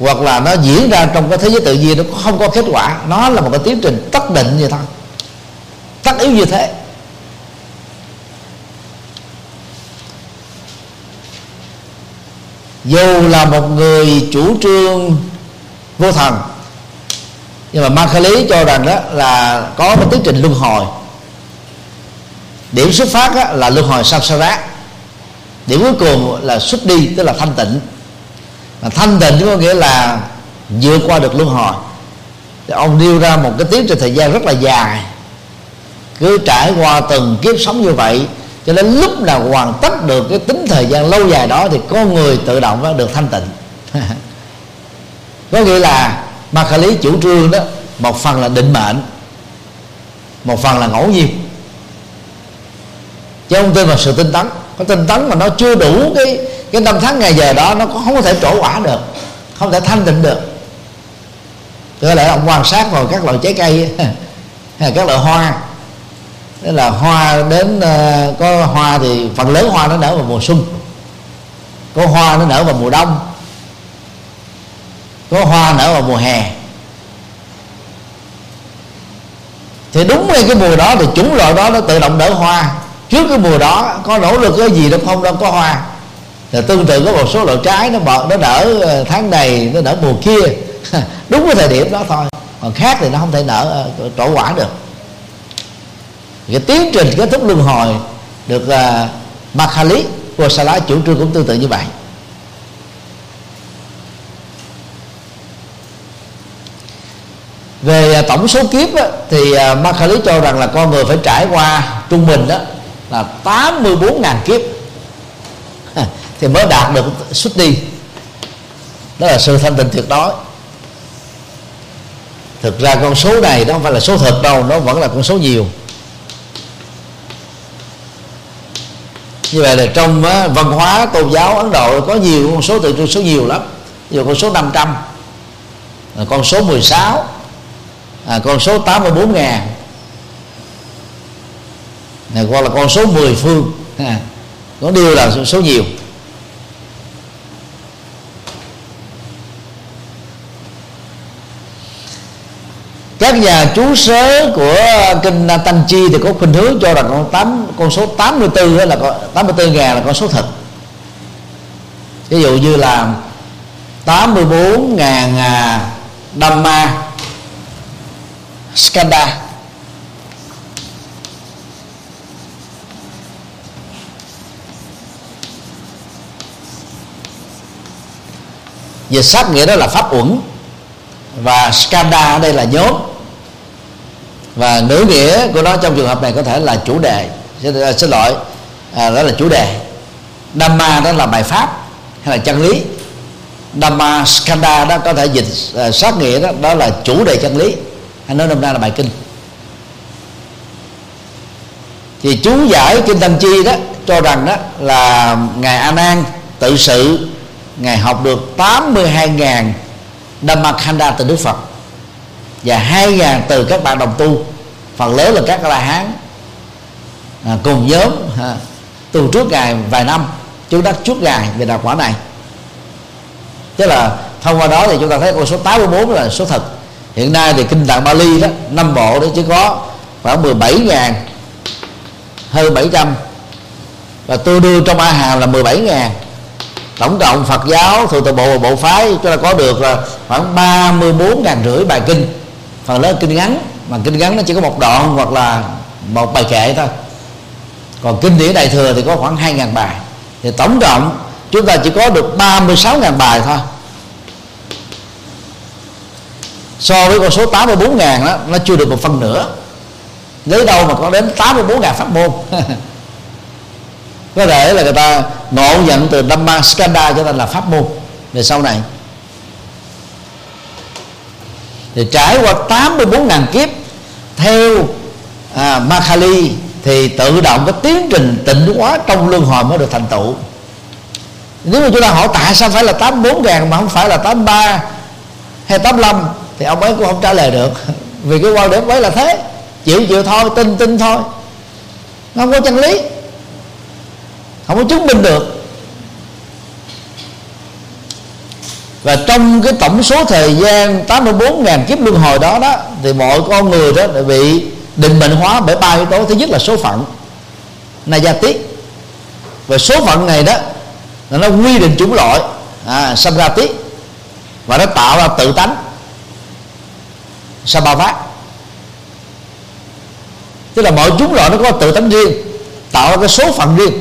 hoặc là nó diễn ra trong cái thế giới tự nhiên, nó không có kết quả. Nó là một cái tiến trình tất định vậy thôi tất yếu như thế. Dù là một người chủ trương vô thần, nhưng mà ma lý cho rằng đó là có một tiến trình luân hồi điểm xuất phát là luân hồi samsara điểm cuối cùng là xuất đi, tức là thanh tịnh. Mà thanh tịnh có nghĩa là vượt qua được luân hồi. Thì ông nêu ra một cái tiến trình thời gian rất là dài. Cứ trải qua từng kiếp sống như vậy, cho đến lúc nào hoàn tất được cái tính thời gian lâu dài đó, thì con người tự động nó được thanh tịnh. Có nghĩa là ma lý chủ trương đó, một phần là định mệnh, một phần là ngẫu nhiên chứ không tin vào sự tinh tấn. Có tinh tấn mà nó chưa đủ cái cái năm tháng ngày giờ đó, nó không có thể trổ quả được. Không thể thanh tịnh được. Có lẽ ông quan sát vào các loại trái cây hay các loại hoa. Tức là hoa đến ờ, có hoa thì phần lớn hoa nó nở vào mùa xuân. Có hoa nó nở vào mùa đông. Có hoa nở vào mùa hè. Thì đúng ngay cái mùa đó thì chủng loại đó nó tự động nở hoa trước cái mùa đó có nỗ lực cái gì đâu không đâu có hoa. Là tương tự có một số loại trái nó bật nó nở ờ, tháng này nó nở mùa kia. Đúng cái thời điểm đó thôi. Còn khác thì nó không thể nở ờ, trổ quả được. Cái tiến trình kết thúc luân hồi được uh, Makhali của Sala chủ trương cũng tương tự như vậy. Về ờ, tổng số kiếp á, thì uh, Makhali cho rằng là con người phải trải qua trung bình đó là 84.000 kiếp. Thì mới đạt được xuất đi. Đó là sự thanh tịnh tuyệt đối. Thực ra con số này nó không phải là số thật đâu nó vẫn là con số nhiều. Như vậy là trong văn hóa tôn giáo Ấn Độ có nhiều con số tự số nhiều lắm. Nhiều con số 500 con số 16 à, con số 84 ngàn hoặc là con số 10 phương. À, có điều là số nhiều. Các nhà chú sớ của kinh Tăng Chi thì có khuynh hướng cho rằng con tám con số 84 là con 84 ngàn là con số thật. Ví dụ như là 84 ngàn à, Dhamma Skanda. Về sát nghĩa đó là pháp uẩn và skanda ở đây là nhóm. Và ngữ nghĩa của nó trong trường hợp này có thể là chủ đề xin, à, xin lỗi à, đó là chủ đề. Dhamma đó là bài pháp hay là chân lý. Dhamma Skanda đó có thể dịch à, sát nghĩa đó đó là chủ đề chân lý. Hay nói nôm na là bài kinh. Thì chú giải kinh Tăng Chi đó cho rằng đó là ngài A Nan tự sự ngài học được 82.000 Dhammakanda từ Đức Phật. Và 2.000 từ các bạn đồng tu. Phần lớn là các la hán. À, cùng nhóm à, từ trước ngài vài năm. Chú đắc trước ngài về đạt quả này. Tức là thông qua đó thì chúng ta thấy con số 84 là số thật. Hiện nay thì kinh tạng Bali đó năm bộ đó chỉ có khoảng 17 ngàn hơn 700 và tôi đưa trong A Hàm là 17 ngàn tổng cộng Phật giáo, thuộc từ bộ và bộ phái chúng ta có được là khoảng 34 ngàn rưỡi bài kinh. Phần lớn kinh ngắn, mà kinh ngắn nó chỉ có một đoạn hoặc là một bài kệ thôi. Còn kinh điển đại thừa thì có khoảng 2 ngàn bài. Thì tổng cộng, chúng ta chỉ có được 36 ngàn bài thôi. So với con số 84 ngàn đó, nó chưa được một phần nữa. Lấy đâu mà có đến 84 ngàn pháp môn? có thể là người ta ngộ nhận từ Dhamma Skanda cho nên là pháp môn về sau này. Thì trải qua 84 ngàn kiếp theo à, Makhali thì tự động cái tiến trình tịnh hóa trong luân hồi mới được thành tựu. Nếu mà chúng ta hỏi tại sao phải là 84 ngàn mà không phải là 83 hay 85 thì ông ấy cũng không trả lời được. Vì cái quan điểm ấy là thế chịu chịu thôi tin tin thôi. Nó không có chân lý không có chứng minh được. Và trong cái tổng số thời gian 84.000 kiếp luân hồi đó đó thì mọi con người đó bị định mệnh hóa bởi ba yếu tố. Thứ nhất là số phận là gia tiết và số phận này đó là nó quy định chủng loại à, sanh ra tiết và nó tạo ra tự tánh sa ba phát tức là mọi chúng loại nó có tự tánh riêng tạo ra cái số phận riêng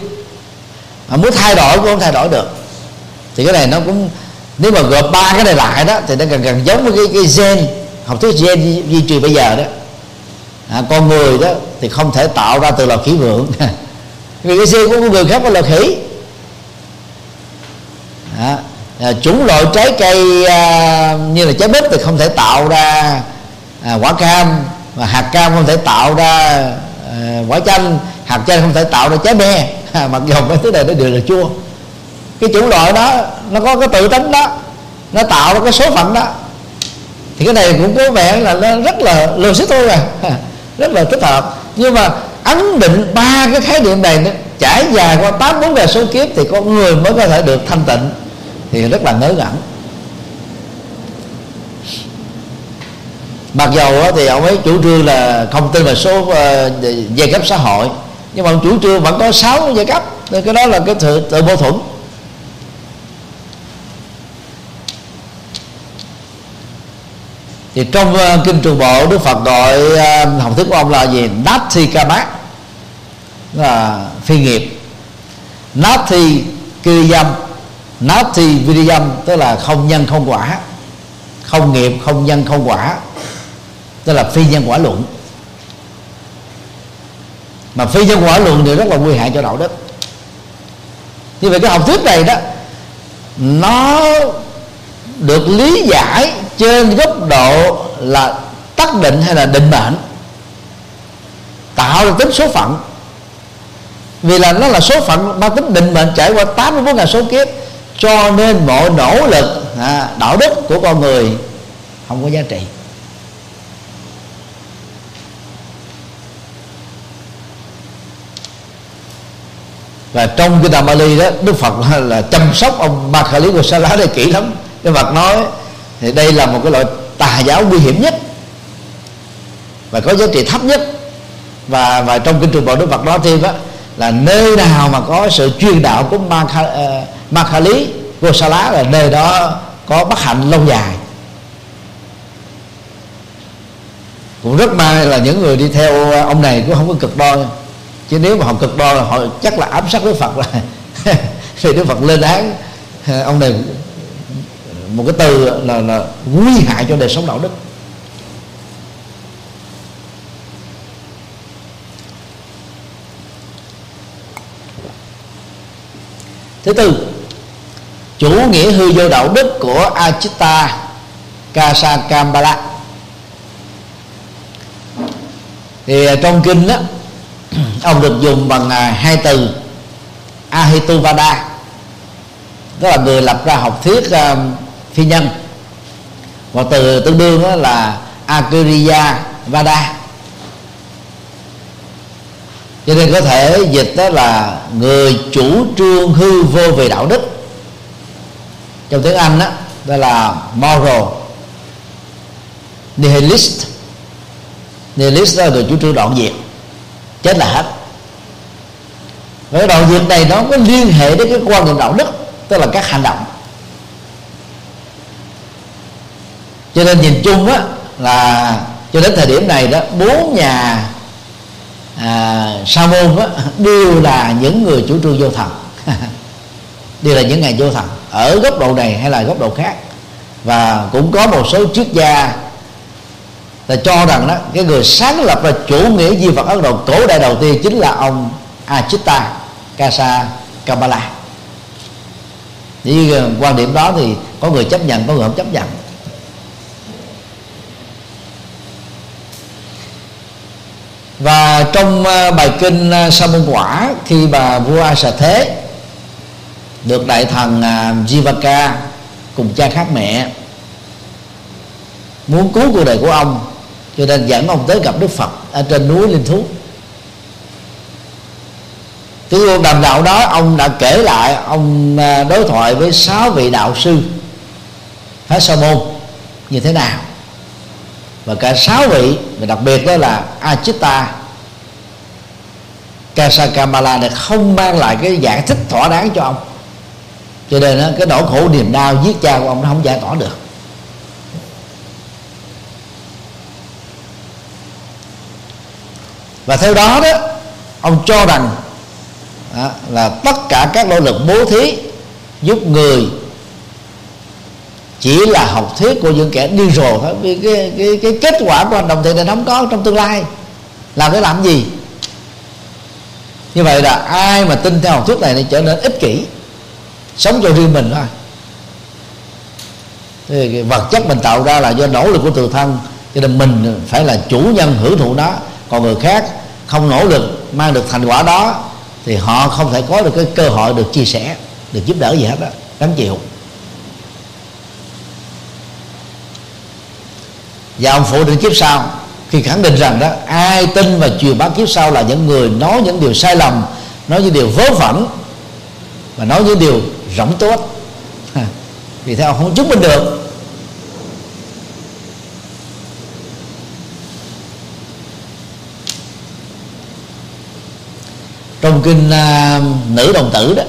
mà muốn thay đổi cũng không thay đổi được. Thì cái này nó cũng nếu mà gộp ba cái này lại đó thì nó gần gần giống với cái, cái gen học thuyết gen di, di truyền bây giờ đó. À, con người đó thì không thể tạo ra từ loài khỉ vượng. Vì cái gen của con người khác với loài khỉ. À, à, chủng loại trái cây à, như là trái bếp thì không thể tạo ra à, quả cam và hạt cam không thể tạo ra Ờ, quả chanh hạt chanh không thể tạo ra trái me. À, mặc dù mấy thứ này nó đều là chua. Cái chủng loại đó nó có cái tự tính đó. Nó tạo ra cái số phận đó. Thì cái này cũng có vẻ là nó rất là logic thôi à. Rất là thích hợp. Nhưng mà ấn định ba cái khái niệm này nó trải dài qua tám bốn đời số kiếp thì con người mới có thể được thanh tịnh. Thì rất là ngớ ngẩn. Mặc dầu thì ông ấy chủ trương là không tin vào số ờ, uh, giai cấp xã hội nhưng mà ông chủ trương vẫn có sáu giai cấp. Nên cái đó là cái sự tự mâu thuẫn. Thì trong uh, kinh trường bộ đức phật gọi uh, học thức của ông là gì? Nati kamat là phi nghiệp. Nati kiriyam nati vidiyam tức là không nhân không quả. Không nghiệp không nhân không quả tức là phi nhân quả luận. Mà phi nhân quả luận thì rất là nguy hại cho đạo đức. Như vậy cái học thuyết này đó nó được lý giải trên góc độ là tác định hay là định mệnh tạo ra tính số phận. Vì là nó là số phận mang tính định mệnh trải qua 84 ngàn số kiếp cho nên mọi nỗ lực à, đạo đức của con người không có giá trị. Và trong cái tam Bali đó Đức Phật là, chăm sóc ông Ba Khả Lý của Sa Lá đây kỹ lắm. Đức Phật nói thì đây là một cái loại tà giáo nguy hiểm nhất và có giá trị thấp nhất. Và và trong kinh trường bộ Đức Phật nói thêm á là nơi nào mà có sự chuyên đạo của Ma Kha, ờ, uh, Ma Khả Lý Gosala là nơi đó có bất hạnh lâu dài. Cũng rất may là những người đi theo ông này cũng không có cực đoan chứ nếu mà họ cực đoan là họ chắc là ám sát Đức Phật rồi thì Đức Phật lên án. Ông này một cái từ là là nguy hại cho đời sống đạo đức. Thứ tư, chủ nghĩa hư vô đạo đức của Achita Kasakambala. Thì à, trong kinh đó ông được dùng bằng hai từ Ahituvada đó là người lập ra học thuyết uh, phi nhân. Và từ tương đương đó là Akiriya Vada cho nên có thể dịch đó là người chủ trương hư vô về đạo đức. Trong tiếng anh đó, đó là moral. Nihilist. Nihilist là người chủ trương đoạn diệt chết là hết. Cái đoạn việc này nó có liên hệ đến cái quan niệm đạo đức tức là các hành động. Cho nên nhìn chung á là cho đến thời điểm này đó bốn nhà à, sa môn á, đều là những người chủ trương vô thần. Đều là những ngày vô thần ở góc độ này hay là góc độ khác. Và cũng có một số triết gia ta cho rằng đó, cái người sáng lập ra chủ nghĩa di vật Ấn Độ cổ đại đầu tiên chính là ông Achita Kasa Kamala như ờ, quan điểm đó thì có người chấp nhận, có người không chấp nhận. Và trong ờ, bài kinh ờ, sa môn quả, khi bà vua a thế được đại thần jivaka cùng cha khác mẹ muốn cứu cuộc đời của ông cho nên dẫn ông tới gặp đức phật ở trên núi linh thú. Cái ông đàm đạo đó ông đã kể lại ông à, đối thoại với sáu vị đạo sư phá sa môn như thế nào. Và cả sáu vị và đặc biệt đó là Achitta Kasakamala này không mang lại cái giải thích thỏa đáng cho ông. Cho nên đó, cái nỗi khổ niềm đau giết cha của ông nó không giải tỏa được. Và theo đó đó ông cho rằng đó, là tất cả các nỗ lực bố thí giúp người chỉ là học thuyết của những kẻ điên rồ thôi vì cái, cái, cái kết quả của hành động thiện này không có trong tương lai. Làm để làm gì? Như vậy là ai mà tin theo học thuyết này thì trở nên ích kỷ sống cho riêng mình thôi. Thì vật chất mình tạo ra là do nỗ lực của tự thân cho nên mình phải là chủ nhân hưởng thụ nó còn người khác không nỗ lực, mang được thành quả đó, thì họ không thể có được cái cơ hội được chia sẻ, được giúp đỡ gì hết đó gánh chịu. Và ông phụ định kiếp sau, khi khẳng định rằng đó, ai tin và truyền bá kiếp sau là những người nói những điều sai lầm, nói những điều vớ vẩn, và nói những điều rỗng tốt. Vì theo ông không chứng minh được. Kinh à, nữ đồng tử đó.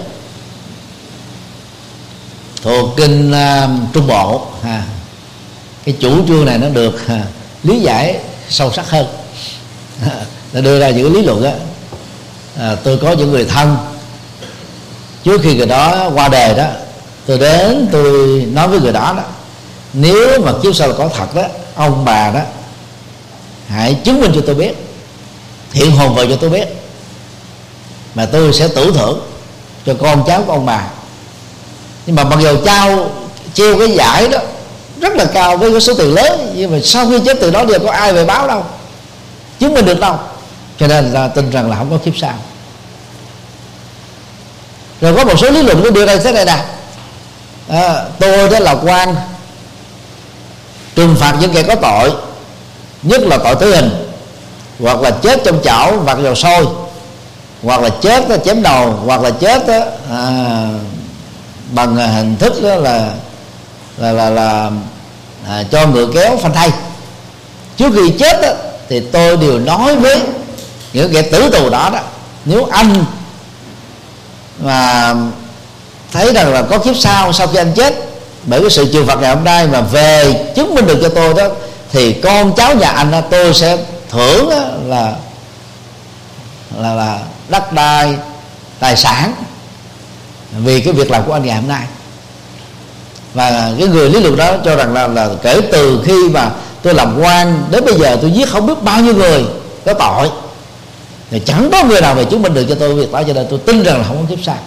Thuộc kinh à, trung bộ ha. Cái chủ trương này nó được à, lý giải sâu sắc hơn. Nó đưa ra những lý luận đó, à, tôi có những người thân trước khi người đó qua đời đó tôi đến tôi nói với người đó đó nếu mà kiếp sau là có thật đó ông bà đó hãy chứng minh cho tôi biết hiện hồn vào cho tôi biết mà tôi sẽ tử thưởng cho con cháu của ông bà. Nhưng mà mặc dù trao treo cái giải đó rất là cao với cái số tiền lớn nhưng mà sau khi chết từ đó giờ có ai về báo đâu chứng minh được đâu. Cho nên là tin rằng là không có kiếp sau. Rồi có một số lý luận nó đưa ra thế này nè. À, tôi đó là quan trừng phạt những kẻ có tội nhất là tội tử hình hoặc là chết trong chảo vặt dầu sôi hoặc là chết đó, chém đầu hoặc là chết đó, à, bằng hình thức đó là là là, là à, cho ngựa kéo phanh thay. Trước khi chết đó, thì tôi đều nói với những kẻ tử tù đó đó nếu anh mà thấy rằng là có kiếp sau sau khi anh chết bởi cái sự trừng phạt ngày hôm nay mà về chứng minh được cho tôi đó thì con cháu nhà anh đó, tôi sẽ thưởng đó là là là đất đai tài sản vì cái việc làm của anh ngày hôm nay. Và cái người lý luận đó cho rằng là, là kể từ khi mà tôi làm quan đến bây giờ tôi giết không biết bao nhiêu người có tội. Thì chẳng có người nào về chứng minh được cho tôi việc đó cho nên tôi tin rằng là không có kiếp sau.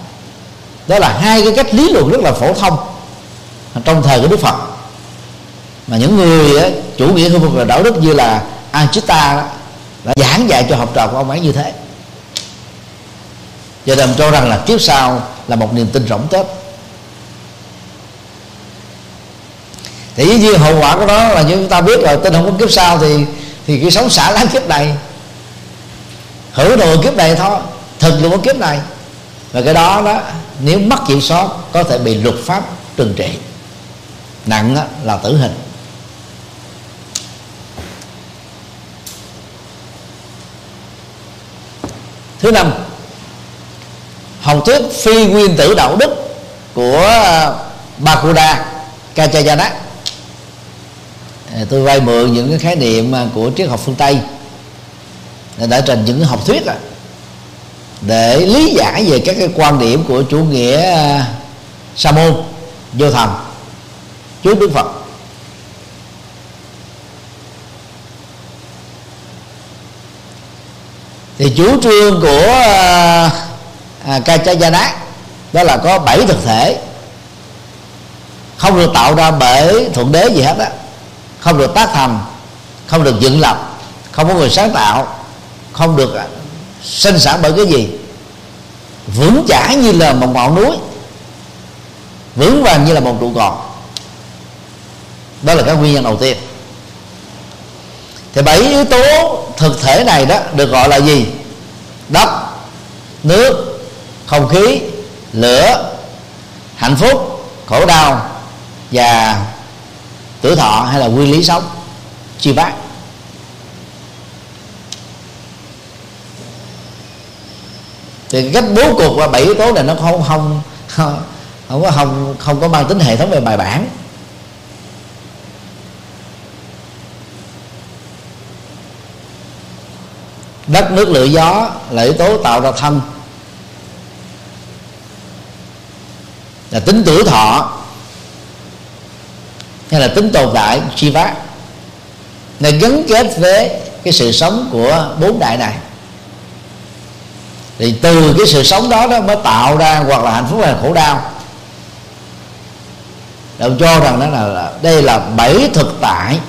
Đó là hai cái cách lý luận rất là phổ thông trong thời của đức phật. Mà những người ấy, chủ nghĩa hư phục và đạo đức như là Anchita đã giảng dạy cho học trò của ông ấy như thế cho nên cho rằng là kiếp sau là một niềm tin rỗng tết thì dĩ nhiên hậu quả của nó là như chúng ta biết rồi tin không có kiếp sau thì thì cái sống xả láng kiếp này hưởng đồ kiếp này thôi thực là có kiếp này. Và cái đó đó nếu mất chịu sót có thể bị luật pháp trừng trị. Nặng đó, là tử hình. Thứ năm học thuyết phi nguyên tử đạo đức của à, Bakuda Kachayana tôi vay mượn những cái khái niệm à, của triết học phương Tây. Đã trình những học thuyết à, để lý giải về các cái quan điểm của chủ nghĩa à, sa môn vô thần trước đức phật. Thì chủ trương của à, à, Kachayana đó là có bảy thực thể. Không được tạo ra bởi thượng đế gì hết á. Không được tác thành không được dựng lập không có người sáng tạo không được à, sinh sản bởi cái gì. Vững chãi như là một ngọn núi. Vững vàng như là một trụ cột. Đó là các nguyên nhân đầu tiên. Thì bảy yếu tố thực thể này đó được gọi là gì? Đất nước không khí, lửa, hạnh phúc, khổ đau và tuổi thọ hay là nguyên lý sống chi bác. Thì cách bố cục và bảy yếu tố này nó không không không không có, không không có mang tính hệ thống về bài bản. Đất, nước, lửa, gió là yếu tố tạo ra thân. Là tính tuổi thọ. Hay là tính tồn tại chi nó gắn kết với cái sự sống của bốn đại này. Thì từ cái sự sống đó đó mới tạo ra hoặc là hạnh phúc hay là khổ đau. Ông cho rằng đó là, là đây là bảy thực tại.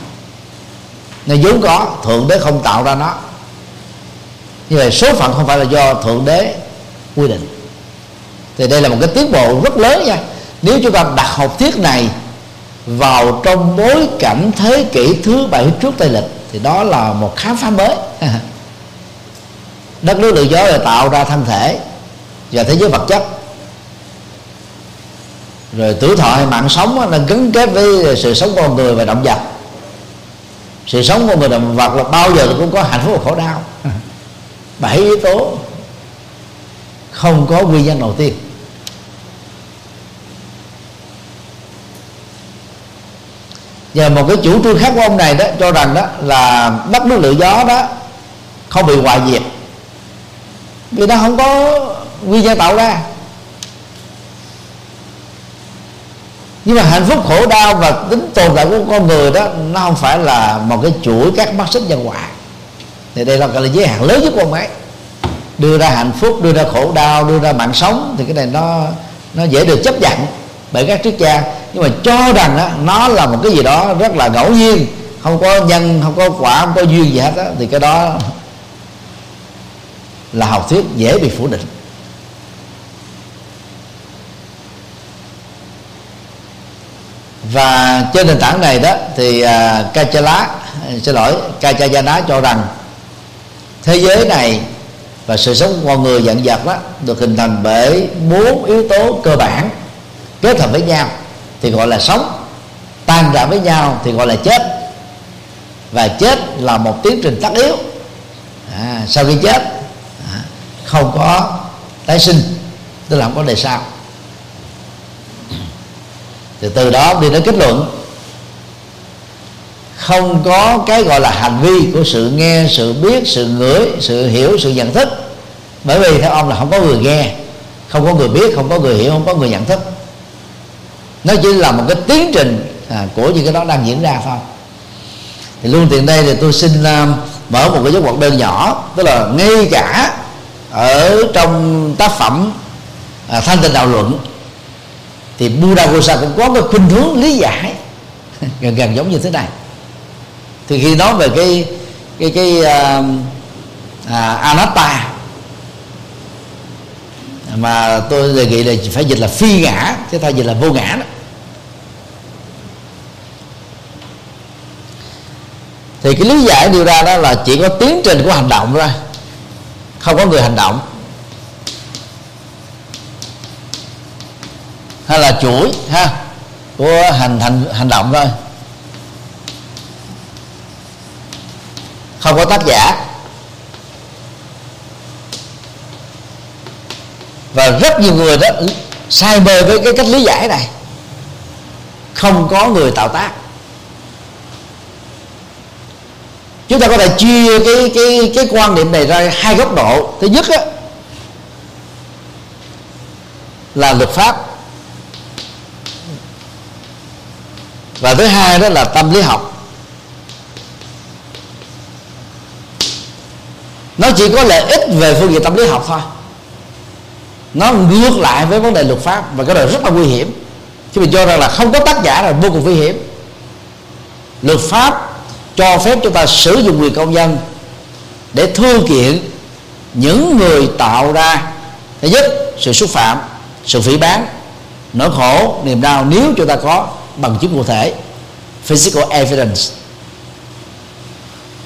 Nó vốn có thượng đế không tạo ra nó. Như vậy số phận không phải là do thượng đế quy định thì đây là một cái tiến bộ rất lớn nha. Nếu chúng ta đặt học thuyết này vào trong bối cảnh thế kỷ thứ bảy trước tây lịch, thì đó là một khám phá mới. Đất nước tự gió là tạo ra thân thể và thế giới vật chất. Rồi tuổi thọ hay mạng sống là gắn kết với sự sống của con người và động vật. Sự sống của người động vật là bao giờ cũng có hạnh phúc và khổ đau. Bảy yếu tố không có nguyên nhân đầu tiên. Và một cái chủ trương khác của ông này đó, cho rằng đó là đất nước lửa gió đó không bị hoại diệt. Vì nó không có nguyên nhân tạo ra. Nhưng mà hạnh phúc, khổ đau và tính tồn tại của con người đó, nó không phải là một cái chuỗi các mắt xích nhân quả. Thì đây là cái là giới hạn lớn nhất của ông ấy. Đưa ra hạnh phúc, đưa ra khổ đau, đưa ra mạng sống, thì cái này nó nó dễ được chấp nhận bởi các triết gia. Nhưng mà cho rằng đó, nó là một cái gì đó rất là ngẫu nhiên không có nhân không có quả không có duyên gì hết đó, thì cái đó là học thuyết dễ bị phủ định. Và trên nền tảng này đó thì à, uh, Kachala xin lỗi Kachayana cho rằng thế giới này và sự sống của con người dẫn dật đó được hình thành bởi bốn yếu tố cơ bản kết hợp với nhau thì gọi là sống. Tan rã với nhau thì gọi là chết. Và chết là một tiến trình tất yếu. À, sau khi chết à, không có tái sinh tức là không có đời sau. Thì từ đó đi đến kết luận. Không có cái gọi là hành vi của sự nghe sự biết sự ngửi sự hiểu sự nhận thức. Bởi vì theo ông là không có người nghe không có người biết không có người hiểu không có người nhận thức nó chỉ là một cái tiến trình à, của những cái đó đang diễn ra thôi. Thì luôn tiền đây thì tôi xin uh, mở một cái dấu ngoặc đơn nhỏ tức là ngay cả ở trong tác phẩm à, thanh tịnh đạo luận thì Buddha Gosa cũng có cái khuynh hướng lý giải. Gần gần giống như thế này. Thì khi nói về cái cái cái uh, à, anatta mà tôi đề nghị là phải dịch là phi ngã chứ thay dịch là vô ngã đó. Thì cái lý giải điều ra đó là chỉ có tiến trình của hành động thôi, không có người hành động. Hay là chuỗi ha của hành hành hành động thôi. Không có tác giả. Và rất nhiều người đó sai mê với cái cách lý giải này. Không có người tạo tác. Chúng ta có thể chia cái cái cái quan niệm này ra hai góc độ. Thứ nhất á, là luật pháp. Và thứ hai đó là tâm lý học. Nó chỉ có lợi ích về phương diện tâm lý học thôi nó ngược lại với vấn đề luật pháp và cái đó rất là nguy hiểm. Chứ mình cho rằng là không có tác giả là vô cùng nguy hiểm. Luật pháp cho phép chúng ta sử dụng quyền công dân để thư kiện những người tạo ra thứ nhất sự xúc phạm, sự phỉ bán nỗi khổ, niềm đau nếu chúng ta có bằng chứng cụ thể, physical evidence.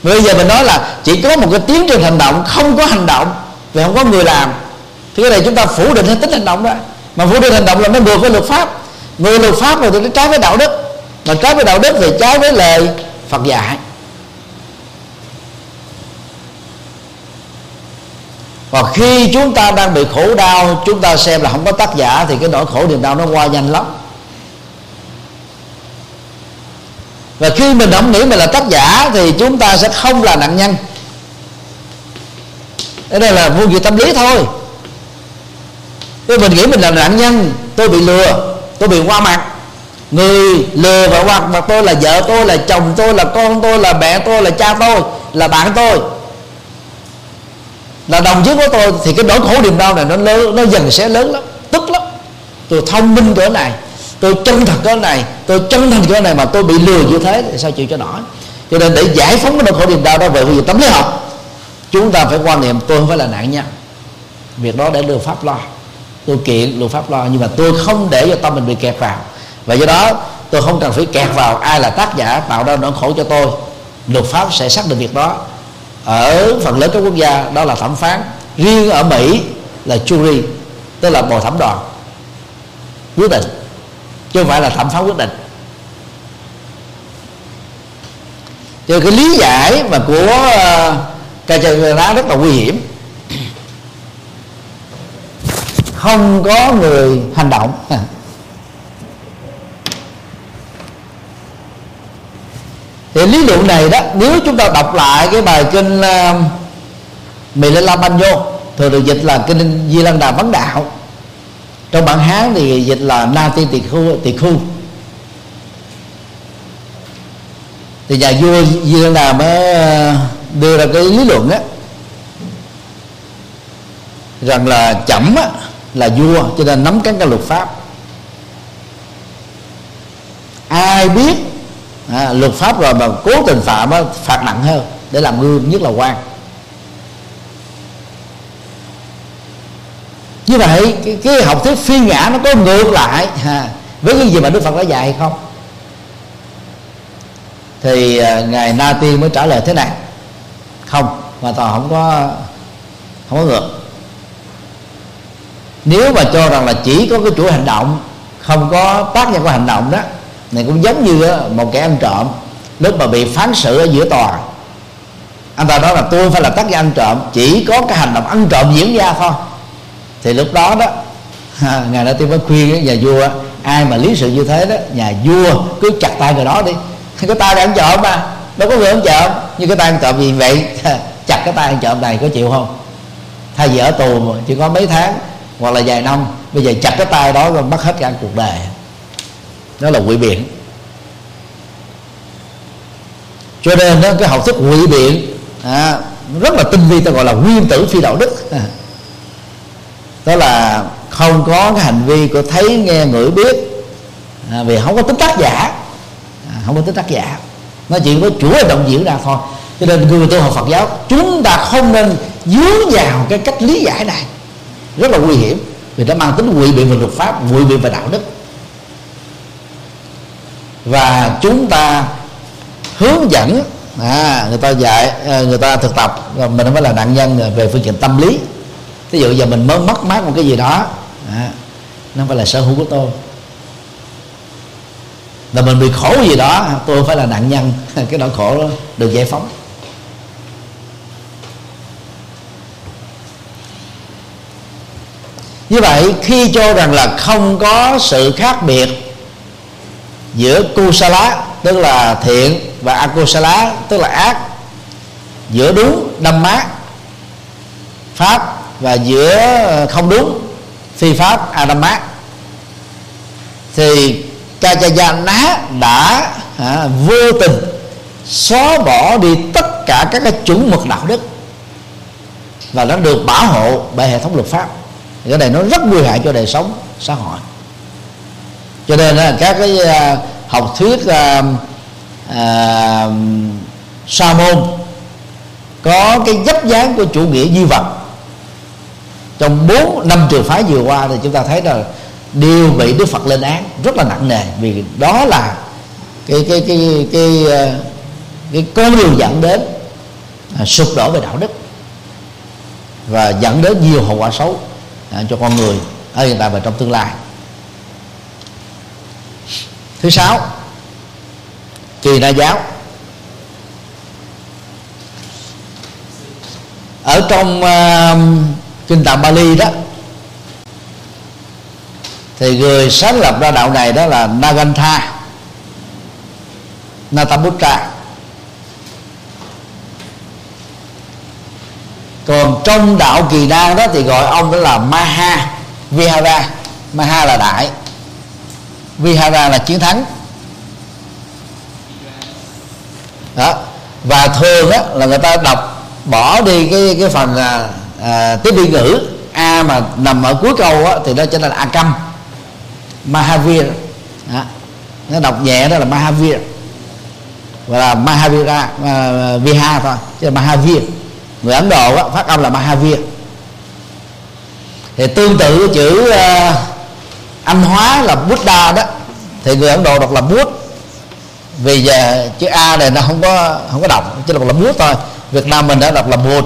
Bây giờ mình nói là chỉ có một cái tiến trình hành động, không có hành động, vì không có người làm thì cái này chúng ta phủ định hết tính hành động đó. Mà phủ định hành động là nó ngược với luật pháp. Người luật pháp rồi thì nó trái với đạo đức. Mà trái với đạo đức thì trái với lời Phật dạy. Và khi chúng ta đang bị khổ đau, chúng ta xem là không có tác giả thì cái nỗi khổ niềm đau nó qua nhanh lắm. Và khi mình không nghĩ mình là tác giả thì chúng ta sẽ không là nạn nhân. Đây là vô diện tâm lý thôi tôi mình nghĩ mình là nạn nhân, tôi bị lừa, tôi bị qua mặt. Người lừa và qua mặt tôi là vợ tôi, là chồng tôi, là con tôi, là mẹ tôi, là cha tôi, là bạn tôi. Là đồng chí của tôi thì cái nỗi khổ niềm đau này nó lớn nó dần sẽ lớn lắm, tức lắm. Tôi thông minh cỡ này, tôi chân thật cỡ này, tôi chân thành cỡ này mà tôi bị lừa như thế thì sao chịu cho nổi? Cho nên để giải phóng cái nỗi khổ niềm đau đó về phương tâm lý học, chúng ta phải quan niệm tôi không phải là nạn nhân. Việc đó để đưa pháp lo tôi kiện luật pháp lo nhưng mà tôi không để cho tâm mình bị kẹt vào. Và do đó tôi không cần phải kẹt vào ai là tác giả tạo ra nỗi khổ cho tôi. Luật pháp sẽ xác định việc đó. Ở phần lớn các quốc gia đó là thẩm phán. Riêng ở mỹ là jury tức là bồi thẩm đoàn quyết định chứ không phải là thẩm phán quyết định. Cho cái lý giải mà của ờ, uh, ca rất là nguy hiểm. Không có người hành động. Thì lý luận này đó nếu chúng ta đọc lại cái bài kinh uh, Mì Lê La Vô, thường được dịch là kinh Di Lăng Đà Vấn Đạo. Trong bản Hán thì dịch là Na Tiên Tỳ Khu Tỳ Khu. Thì nhà vua Di Lăng Đà mới uh, đưa ra cái lý luận á rằng là chậm á, là vua cho nên nắm cán cái luật pháp. Ai biết à, luật pháp rồi mà cố tình phạm á, phạt nặng hơn để làm gương nhất là quan. Như vậy cái, cái học thuyết phi ngã nó có ngược lại ha, với cái gì mà đức phật đã dạy hay không? Thì à, ngài na tiên mới trả lời thế này. Không mà tòa không có không có ngược nếu mà cho rằng là chỉ có cái chuỗi hành động, không có tác nhân của hành động đó, này cũng giống như một kẻ ăn trộm, lúc mà bị phán xử ở giữa tòa. Anh ta nói là tôi phải là tác nhân ăn trộm, chỉ có cái hành động ăn trộm diễn ra thôi. Thì lúc đó đó ngài đã tiên mới khuyên nhà vua, ai mà lý sự như thế đó, nhà vua cứ chặt tay người đó đi. Cái tay đang trộm mà, đâu có người ăn trộm, nhưng cái tay ăn trộm gì vậy? Chặt cái tay ăn trộm này có chịu không? Thay vì ở tù mà chỉ có mấy tháng hoặc là vài năm bây giờ chặt cái tay đó rồi mất hết cả cuộc đời. Đó là quỷ biện cho nên đó cái học thức quỷ biện à, rất là tinh vi ta gọi là nguyên tử phi đạo đức. À. đó là không có cái hành vi của thấy nghe ngửi biết. À, vì không có tính tác giả. À, không có tính tác giả. Nó chỉ có chủ động diễn ra thôi. Cho nên người tu học Phật giáo chúng ta không nên dướng vào cái cách lý giải này rất là nguy hiểm. Vì nó mang tính quỵ biện về luật pháp quỵ biện về đạo đức. Và chúng ta hướng dẫn à, người ta dạy à, người ta thực tập rồi mình không phải là nạn nhân à, về phương diện tâm lý. Ví dụ giờ mình mới mất mát một cái gì đó à, nó không phải là sở hữu của tôi. Là mình bị khổ gì đó tôi không phải là nạn nhân. Cái nỗi khổ đó được giải phóng. Như vậy khi cho rằng là không có sự khác biệt giữa kusala tức là thiện và akusala tức là ác giữa đúng đâm mát pháp và giữa ờ, không đúng phi pháp adamat thì Kajayana đã à, vô tình xóa bỏ đi tất cả các cái chuẩn mực đạo đức và nó được bảo hộ bởi hệ thống luật pháp cái này nó rất nguy hại cho đời sống xã hội. Cho nên là các cái à, học thuyết uh, uh, sa môn có cái dấp dáng của chủ nghĩa duy vật. Trong bốn năm trường phái vừa qua thì chúng ta thấy là đều bị đức phật lên án rất là nặng nề vì đó là cái cái cái cái cái, cái con đường dẫn đến à, sụp đổ về đạo đức và dẫn đến nhiều hậu quả xấu à, cho con người. Ở hiện tại và trong tương lai. Thứ sáu kỳ na giáo. Ở trong uh, kinh tạng Bali đó thì người sáng lập ra đạo này đó là Nagantha Natamutta còn trong đạo kỳ đan đó thì gọi ông đó là maha vihara. Maha là đại vihara là chiến thắng. Đó. Và thường á là người ta đọc bỏ đi cái cái phần à, à, tiếp biên ngữ a mà nằm ở cuối câu á, thì nó trở thành a căm mahavir. Đó. nó đọc nhẹ đó là mahavir. Và là mahavira uh, viha thôi chứ là mahavir người ấn độ á, phát âm là mahavir. Thì tương tự chữ uh, anh hóa là buddha đó thì người ấn độ đọc là bút vì giờ chữ a này nó không có không có đọc chỉ đọc là bút thôi. Việt nam mình đã đọc là bột.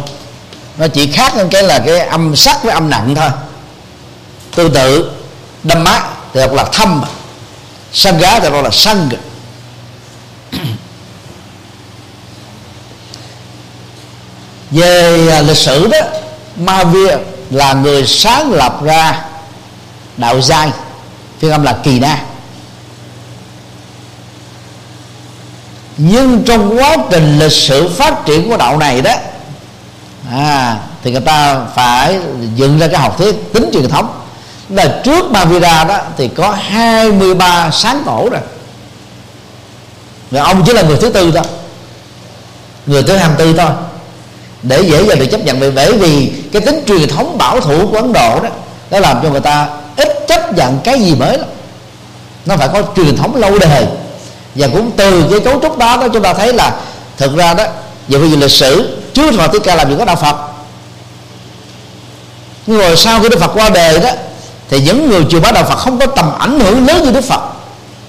Nó chỉ khác hơn cái là cái âm sắc với âm nặng thôi. Tương tự đâm mát thì đọc là thâm. Sân gá thì đọc là sân về à, lịch sử đó Ma Via là người sáng lập ra đạo giai phiên âm là kỳ na. Nhưng trong quá trình lịch sử phát triển của đạo này đó à, thì người ta phải dựng ra cái học thuyết tính truyền thống. Là trước Mavira đó thì có 23 sáng tổ rồi. Và ông chỉ là người thứ tư thôi. Người thứ 24 thôi để dễ dàng được chấp nhận vì bởi vì cái tính truyền thống bảo thủ của Ấn Độ đó, nó làm cho người ta ít chấp nhận cái gì mới lắm. Nó phải có truyền thống lâu đời. Và cũng từ cái cấu trúc đó đó chúng ta thấy là thực ra đó, về phương diện lịch sử trước Phật Thích Ca làm gì có đạo Phật. Nhưng rồi sau khi Đức Phật qua đời đó, thì những người chưa bá đạo Phật không có tầm ảnh hưởng lớn như Đức Phật,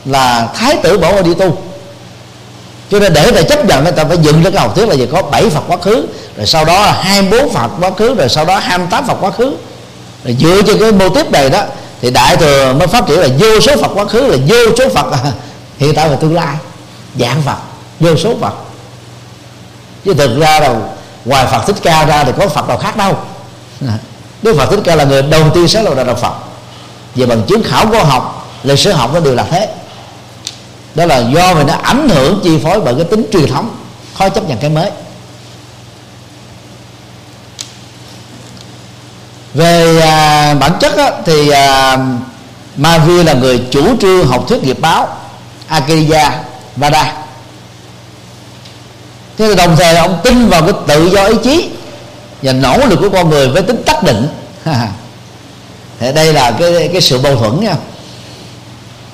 là Thái tử bỏ đi tu. Cho nên để để chấp nhận người ta phải dựng ra cái học thuyết là gì? Có bảy Phật quá khứ rồi sau đó là 24 Phật quá khứ, rồi sau đó 28 Phật quá khứ. Rồi dựa trên cái mô tiếp này đó, thì đại thừa mới phát triển là vô số Phật quá khứ, là vô số Phật. Hiện tại và tương lai, dạng Phật, vô số Phật. Chứ thực ra là ngoài Phật thích ca ra thì có Phật nào khác đâu. Đức Phật thích ca là người đầu tiên sáng lập ra đạo Phật. Về bằng chứng khảo cổ học, lịch sử học nó đều là thế. Đó là do mình nó ảnh hưởng chi phối bởi cái tính truyền thống, khó chấp nhận cái mới. Về à, bản chất á, thì à, Mavi là người chủ trương học thuyết nghiệp báo Akiriya Vada. Thế là đồng thời ông tin vào cái tự do ý chí và nỗ lực của con người với tính tác định. Thì đây là cái cái sự mâu thuẫn nha.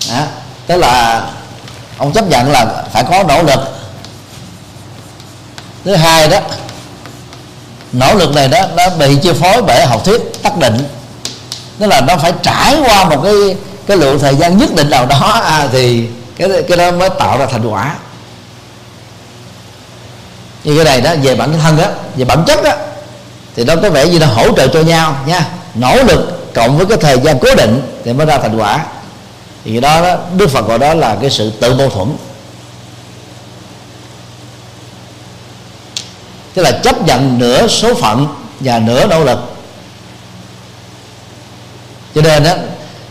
Đó. tức là ông chấp nhận là phải có nỗ lực. Thứ hai đó nỗ lực này đó nó bị chi phối bởi học thuyết tác định. Tức là nó phải trải qua một cái cái lượng thời gian nhất định nào đó à, thì cái cái đó mới tạo ra thành quả. Như cái này đó về bản thân đó về bản chất đó thì nó có vẻ như nó hỗ trợ cho nhau nha. Nỗ lực cộng với cái thời gian cố định thì mới ra thành quả. Thì đó, đó đức phật gọi đó là cái sự tự mâu thuẫn. Tức là chấp nhận nửa số phận và nửa nỗ lực. Cho nên đó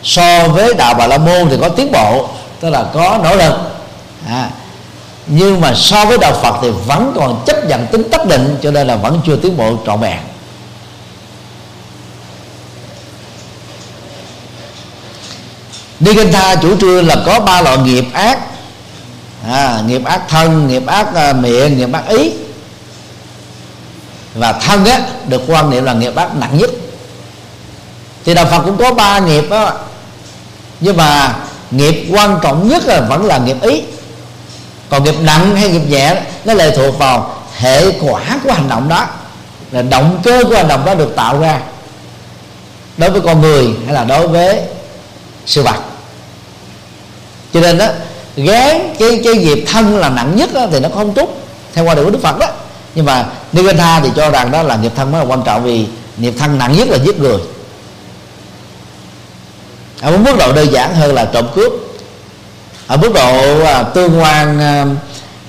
so với đạo bà la môn thì có tiến bộ tức là có nỗ lực. À, nhưng mà so với đạo phật thì vẫn còn chấp nhận tính tất định cho nên là vẫn chưa tiến bộ trọn vẹn. Nikantha chủ trương là có ba loại nghiệp ác. À, nghiệp ác thân nghiệp ác à, miệng nghiệp ác ý và thân á được quan niệm là nghiệp ác nặng nhất. Thì đạo phật cũng có ba nghiệp đó nhưng mà nghiệp quan trọng nhất là vẫn là nghiệp ý. Còn nghiệp nặng hay nghiệp nhẹ nó lệ thuộc vào hệ quả của hành động đó. Là động cơ của hành động đó được tạo ra. Đối với con người hay là đối với sự vật. Cho nên đó gán cái cái nghiệp thân là nặng nhất đó, thì nó không tốt. Theo quan điểm của đức phật đó nhưng mà Nikantha thì cho rằng đó là nghiệp thân mới là quan trọng vì nghiệp thân nặng nhất là giết người. Ở một mức độ đơn giản hơn là trộm cướp. Ở mức độ à, tương quan à,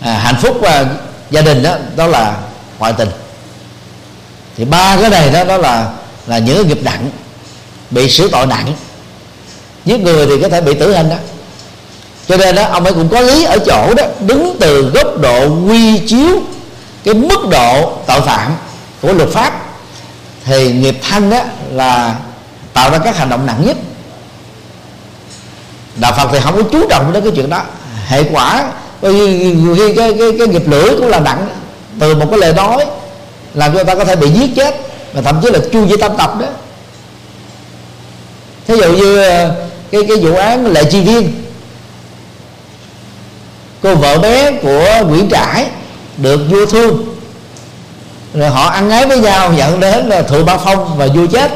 à, hạnh phúc à, gia đình đó đó là ngoại tình. Thì ba cái này đó đó là là những nghiệp nặng bị xử tội nặng. Giết người thì có thể bị tử hình đó. Cho nên đó ông ấy cũng có lý ở chỗ đó đứng từ góc độ quy chiếu cái mức độ tội phạm của luật pháp thì nghiệp thân đó là tạo ra các hành động nặng nhất. Đạo phật thì không có chú trọng đến cái chuyện đó. Hệ quả nhiều khi cái, cái, cái nghiệp lưỡi cũng là nặng. Từ một cái lời nói làm cho người ta có thể bị giết chết và thậm chí là chu di tâm tập đó. Thí dụ như ờ, cái cái vụ án lệ chi viên. Cô vợ bé của Nguyễn Trãi được vua thương. Rồi họ ăn ái với nhau, dẫn đến là thượng ba phong và vua chết.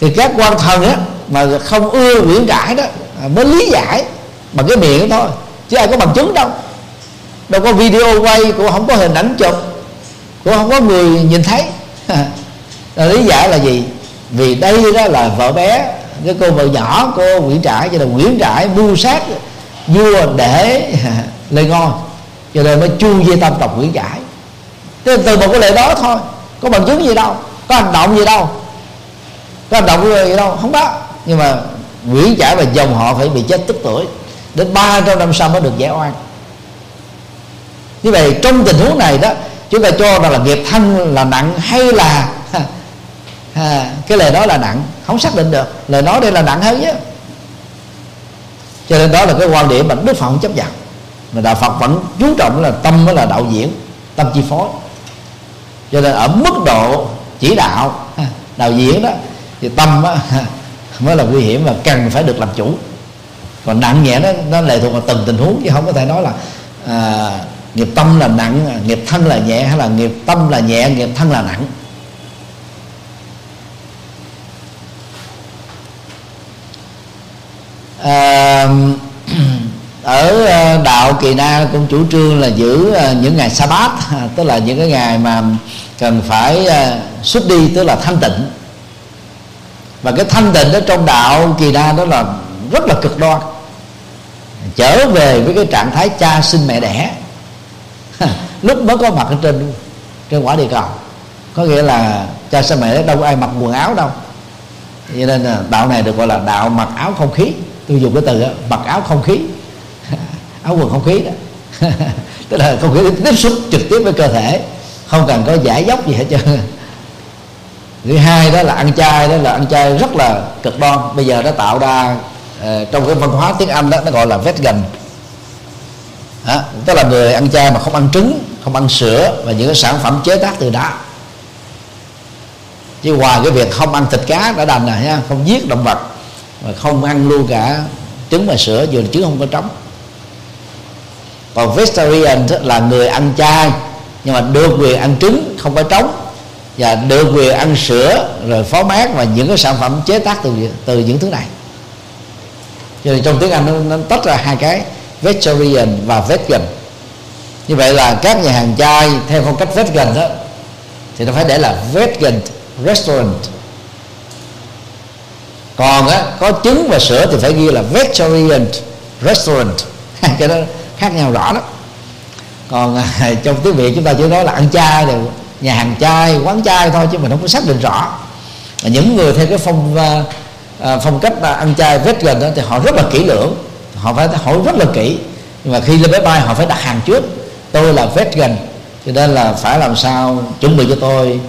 Thì các quan thần á, mà không ưa Nguyễn Trãi đó à, mới lý giải bằng cái miệng thôi, chứ ai có bằng chứng đâu. Đâu có video quay, cũng không có hình ảnh chụp, cũng không có người nhìn thấy. Lý giải là gì? Vì đây đó là vợ bé, cái cô vợ nhỏ cô Nguyễn Trãi, cho là Nguyễn Trãi mưu sát vua để lên ngon cho nên mới chu dây tâm tộc Nguyễn giải Thế từ một cái lệ đó thôi. Có bằng chứng gì đâu. Có hành động gì đâu. Có hành động gì đâu. Không có. Nhưng mà nguyễn giải và dòng họ phải bị chết tức tuổi. Đến 300 năm sau mới được giải oan. Như vậy trong tình huống này đó chúng ta cho rằng là nghiệp thân là nặng hay là à, cái lời đó là nặng không xác định được. Lời nói đây là nặng hơn chứ cho nên đó là cái quan điểm mà đức phật không chấp nhận mà đạo phật vẫn chú trọng là tâm mới là đạo diễn tâm chi phối. Cho nên ở mức độ chỉ đạo đạo diễn đó thì tâm á, mới là nguy hiểm và cần phải được làm chủ. Còn nặng nhẹ nó nó lệ thuộc vào từng tình huống chứ không có thể nói là à, nghiệp tâm là nặng nghiệp thân là nhẹ hay là nghiệp tâm là nhẹ nghiệp thân là nặng. À, ở ờ, đạo kỳ na cũng chủ trương là giữ ờ, những ngày sa bát tức là những cái ngày mà cần phải ờ, xuất đi tức là thanh tịnh. Và cái thanh tịnh đó trong đạo kỳ na đó là rất là cực đoan. Trở về với cái trạng thái cha sinh mẹ đẻ. Lúc mới có mặt ở trên trên quả địa cầu. Có nghĩa là cha sinh mẹ đẻ đâu có ai mặc quần áo đâu. Cho nên là đạo này được gọi là đạo mặc áo không khí. Tôi dùng cái từ đó, mặc áo không khí áo quần không khí đó. Tức là không khí tiếp xúc trực tiếp với cơ thể không cần có giải dốc gì hết trơn. Thứ hai đó là ăn chay đó là ăn chay rất là cực đoan bây giờ nó tạo ra uh, trong cái văn hóa tiếng anh đó nó gọi là vegan đó, tức là người ăn chay mà không ăn trứng không ăn sữa và những cái sản phẩm chế tác từ đá. Chứ ngoài cái việc không ăn thịt cá đã đành rồi ha không giết động vật và không ăn luôn cả trứng và sữa dù trứng không có trống còn vegetarian là người ăn chay nhưng mà được quyền ăn trứng không phải trống. Và được quyền ăn sữa rồi phó mát và những cái sản phẩm chế tác từ từ những thứ này. Cho nên trong tiếng Anh nó, nó tách ra hai cái vegetarian và vegan. Như vậy là các nhà hàng chay theo phong cách vegan đó thì nó phải để là vegan restaurant. Còn á, có trứng và sữa thì phải ghi là vegetarian restaurant. Cái đó khác nhau rõ lắm. Còn à, trong tiếng việt chúng ta chỉ nói là ăn chay rồi nhà hàng chay quán chay thôi chứ mình không có xác định rõ. Và những người theo cái phong à, à phong cách là ăn chay vegan đó thì họ rất là kỹ lưỡng họ phải hỏi rất là kỹ. Nhưng mà khi lên máy bay họ phải đặt hàng trước tôi là vegan cho nên là phải làm sao chuẩn bị cho tôi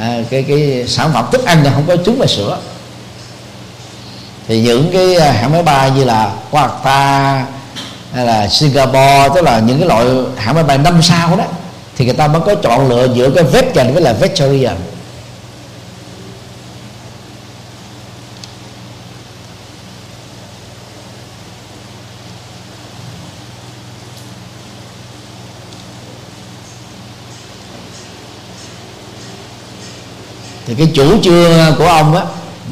à, cái cái sản phẩm thức ăn này không có trứng và sữa. Thì những cái à, hãng máy bay như là Qatar hay là Singapore, tức là những cái loại hãng máy bay năm sao đó, thì người ta mới có chọn lựa giữa cái vegan với là vegetarian thì cái chủ trương của ông á,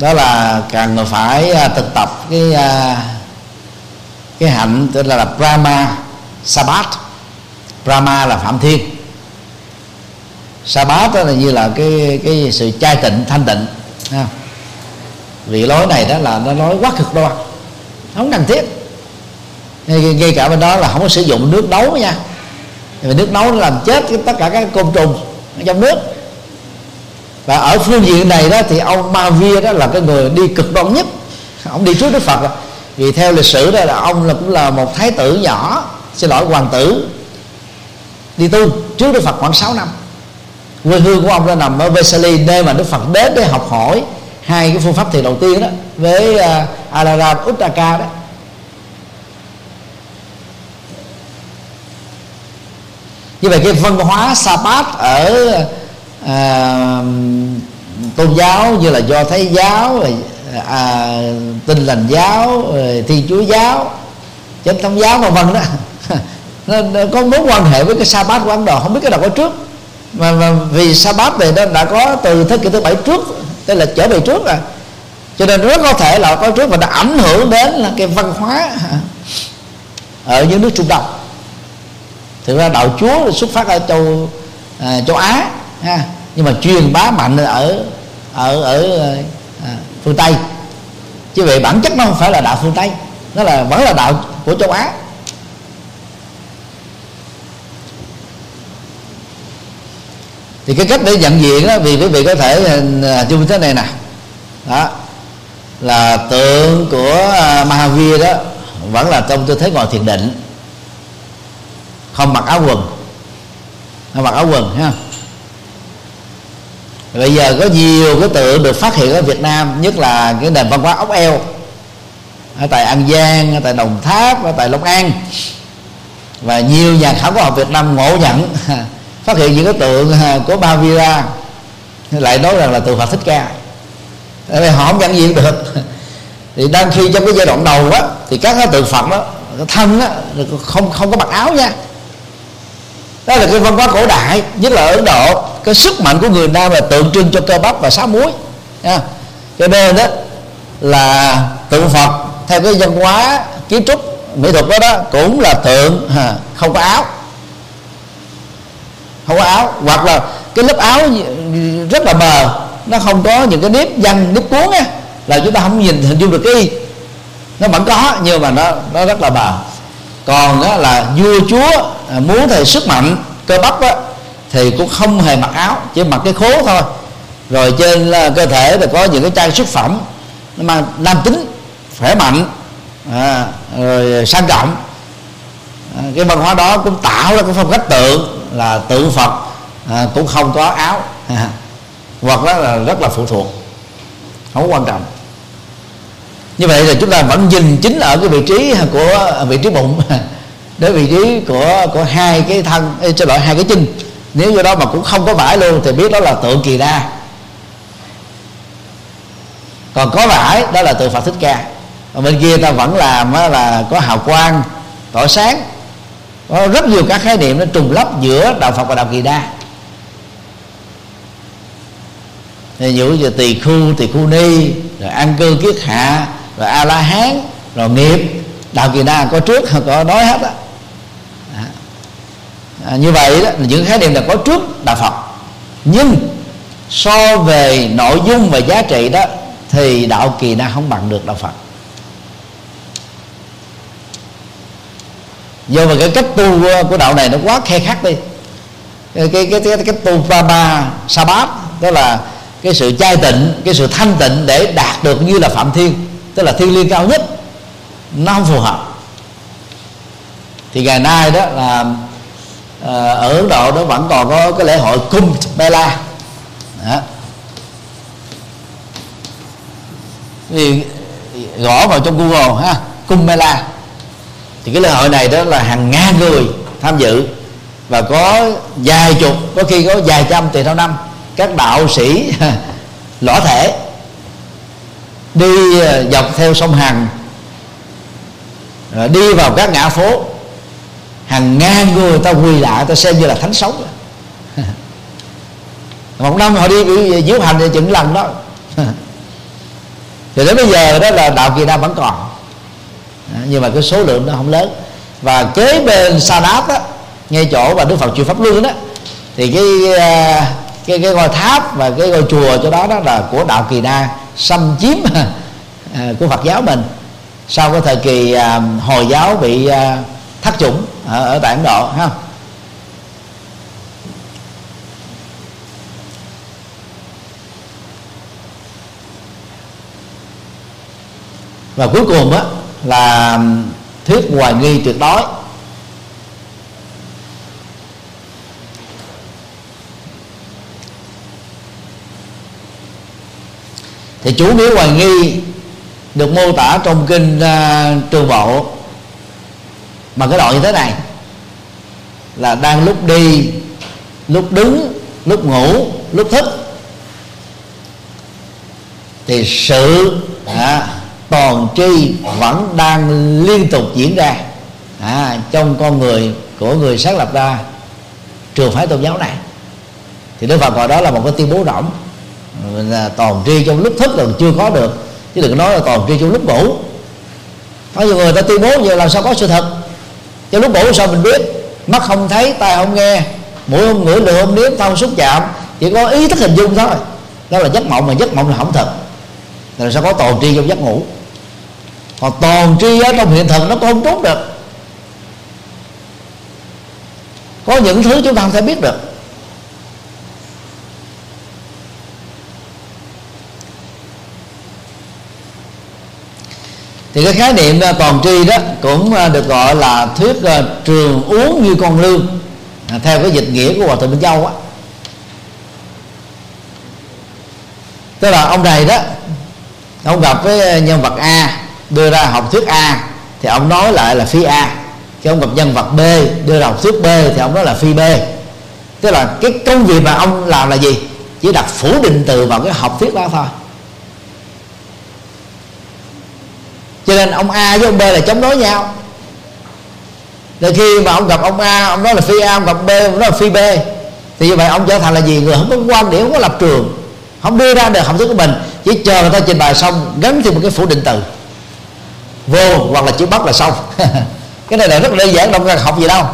đó là cần phải à, thực tập cái à, cái hạnh tên là, là Brahma Sabat Brahma là phạm thiên. Sabat đó là như là cái cái sự trai tịnh thanh tịnh ha. vị lối này đó là nó nói quá cực đoan không cần thiết. Ngay, ngay cả bên đó là không có sử dụng nước nấu nha. Vì nước nấu nó làm chết tất cả các côn trùng trong nước. Và ở phương diện này đó thì ông ma Mavia đó là cái người đi cực đoan nhất. Ông đi trước Đức Phật vì theo lịch sử đó là ông là cũng là một thái tử nhỏ xin lỗi hoàng tử. Đi tu trước Đức Phật khoảng 6 năm. Quê hương của ông đã nằm ở Vesali nơi mà Đức Phật đến để học hỏi hai cái phương pháp thiền đầu tiên đó với à, uh, Alaram Uttaka đó. Như vậy cái văn hóa Sabat ở uh, tôn giáo như là do thái giáo rồi à, tinh lành giáo thiên chúa giáo chánh thống giáo vân vân đó. Nó, nó có mối quan hệ với cái sa bát của ấn độ không biết cái nào có trước. Mà, mà vì sa bát này nó đã có từ thế kỷ thứ bảy trước tức là trở về trước rồi. Cho nên rất có thể là có trước và đã ảnh hưởng đến là cái văn hóa ở những nước trung đông. Thực ra đạo chúa xuất phát ở châu à, châu á ha nhưng mà truyền bá mạnh ở ở ở à, phương tây. Chứ về bản chất nó không phải là đạo phương tây, nó là, vẫn là đạo của châu á. Thì cái cách để nhận diện đó, vì quý vị có thể ờ, hình chung thế này nè. Đó, là tượng của ờ, Mahavir đó vẫn là trong tư thế ngồi thiền định. Không mặc áo quần, không mặc áo quần, ha bây giờ có nhiều cái tượng được phát hiện ở Việt Nam, nhất là cái nền văn hóa ốc eo. Ở tại An Giang, ở tại Đồng Tháp, ở tại Long An. Và nhiều nhà khảo cổ học Việt Nam ngộ nhận, phát hiện những cái tượng à, của Ba Vira lại nói rằng là tượng Phật thích ca. Tại vì họ không nhận diện được. Thì đang khi trong cái giai đoạn đầu á, thì các cái tượng Phật đó thân á không không có mặc áo nha đó là cái văn hóa cổ đại, nhất là ở Ấn Độ. Cái sức mạnh của người Nam là tượng trưng cho cơ bắp và sáu muối. Nha. cho nên đó là tượng Phật, theo cái văn hóa kiến trúc, mỹ thuật đó đó, cũng là tượng không có áo. Không có áo. Hoặc là cái lớp áo rất là mờ, nó không có những cái nếp văn, nếp cuốn á, là chúng ta không nhìn, hình dung được cái nó vẫn có, nhưng mà nó nó rất là mờ còn đó là vua chúa à, muốn thầy sức mạnh cơ bắp đó, thì cũng không hề mặc áo chỉ mặc cái khố thôi. Rồi trên à, cơ thể thì có những cái trang sức phẩm nó mang nam tính khỏe mạnh à, rồi sang trọng. À, cái văn hóa đó cũng tạo ra cái phong cách tượng là tượng phật à, cũng không có áo. À, hoặc đó là rất là phụ thuộc không quan trọng như vậy là chúng ta vẫn nhìn chính ở cái vị trí của à, vị trí bụng, đến vị trí của của hai cái thân cho lỗi, hai cái chân. Nếu do đó mà cũng không có vải luôn thì biết đó là tượng kỳ đa. Còn có vải, đó là tượng phật thích ca. Ở bên kia ta vẫn làm là có hào quang, tỏa sáng. Có rất nhiều các khái niệm nó trùng lắp giữa đạo phật và đạo kỳ đa. Thì dụ như tỳ khu tỳ khu ni, rồi an cư kiết hạ rồi a la hán rồi nghiệp. Đạo kỳ đa có trước có nói hết á. À, như vậy đó những khái niệm là có trước đạo phật. Nhưng so về nội dung và giá trị đó thì đạo kỳ đa không bằng được đạo phật. Do mà cái cách tu ờ, của đạo này nó quá khe khắc đi. Cái cái cái, cái, cái tu pha ba sa bát đó là cái sự chai tịnh cái sự thanh tịnh để đạt được như là phạm thiên tức là thiên liêng cao nhất nó không phù hợp thì ngày nay đó là ờ, ở Ấn Độ nó vẫn còn có cái lễ hội Kumbh Mela đó. thì gõ vào trong Google ha Kumbh Mela thì cái lễ hội này đó là hàng ngàn người tham dự. Và có vài chục, có khi có vài trăm tùy theo năm. Các đạo sĩ, lõa thể đi ờ, dọc theo sông Hằng. Đi vào các ngã phố. Hàng ngàn người ta quỳ lại, ta xem như là thánh sống. Một năm họ đi diễu hành thì chừng lần đó. Thì đến bây giờ đó là đạo kỳ đa vẫn còn. Nhưng mà cái số lượng nó không lớn. Và kế bên sa đáp á, ngay chỗ mà đức phật chùa pháp luân đó thì cái ờ, cái cái ngôi tháp và cái ngôi chùa chỗ đó đó là của đạo kỳ đa xâm chiếm à, của phật giáo mình. Sau cái thời kỳ à, hồi giáo bị à, thất chủng ở, ở tại ấn độ ha. Và cuối cùng á là thuyết hoài nghi tuyệt đối. Thì chủ nghĩa hoài nghi được mô tả trong kinh uh, trường bộ. Bằng cái đoạn như thế này là đang lúc đi lúc đứng lúc ngủ lúc thức. Thì sự à, toàn tri vẫn đang liên tục diễn ra à, trong con người của người sáng lập ra. Trường phái tôn giáo này. Thì đức phật gọi đó là một cái tuyên bố là toàn tri trong lúc thức là chưa có được. Chứ đừng nói là toàn tri trong lúc ngủ. Có nhiều người ta tuyên bố vậy, làm sao có sự thật? Trong lúc ngủ sao mình biết? Mắt không thấy, tai không nghe, mũi không ngửi lưỡi không nếm không xúc chạm. Chỉ có ý thức hình dung thôi. Đó là giấc mộng mà giấc mộng là không thật. Là sao có toàn tri trong giấc ngủ? Còn toàn tri ở trong hiện thực nó cũng không trốn được. Có những thứ chúng ta không thể biết được. Thì cái khái niệm toàn tri đó cũng à, được gọi là thuyết à, trường uống như con lương à, theo cái dịch nghĩa của hòa thượng minh châu á. Tức là ông này đó, ông gặp với nhân vật a, đưa ra học thuyết a, thì ông nói lại là phi a. Khi ông gặp nhân vật b, đưa ra học thuyết b, thì ông nói là phi b. Tức là cái công việc mà ông làm là gì? Chỉ đặt phủ định từ vào cái học thuyết đó thôi. Cho nên ông a với ông b là chống đối nhau. Rồi khi mà ông gặp ông a ông nói là phi a ông gặp b ông nói là phi b thì như vậy ông trở thành là gì? Người không có quan điểm không có lập trường không đưa ra được học thức của mình. Chỉ chờ người ta trình bày xong gắn thêm một cái phủ định từ. Vô hoặc là chữ bắt là xong. Cái này là rất đơn giản đâu cần học gì đâu.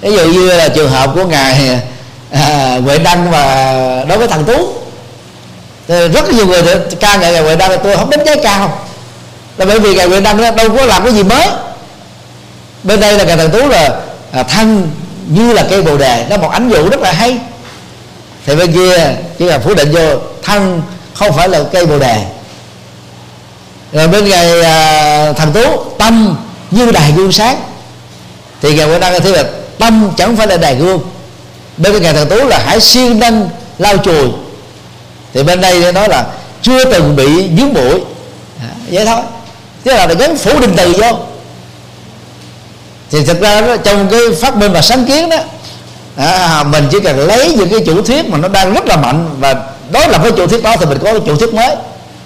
Ví dụ như là trường hợp của ngài à, Đăng và đối với thằng Tú. Thì rất nhiều người ca ngợi ngài Huệ Đăng tôi không đánh giá cao là bởi vì ngài Huệ Đăng đâu có làm cái gì mới. Bên đây là ngài Thần Tú là à, thân như là cây bồ đề nó một ánh dụ rất là hay. Thì bên kia chỉ là phủ định vô thân không phải là cây bồ đề. Rồi bên ngài à, thần tú tâm như đài gương sáng. Thì ngài quang đăng thấy là tâm chẳng phải là đài gương. Bên ngài thần tú là hãy siêng năng lau chùi. Thì bên đây nói là chưa từng bị dướng bụi à, vậy thôi chứ là gắn phủ định từ vô. Thì thực ra đó, trong cái phát minh và sáng kiến đó à, mình chỉ cần lấy những cái chủ thuyết mà nó đang rất là mạnh và đối lập với chủ thuyết đó thì mình có cái chủ thuyết mới.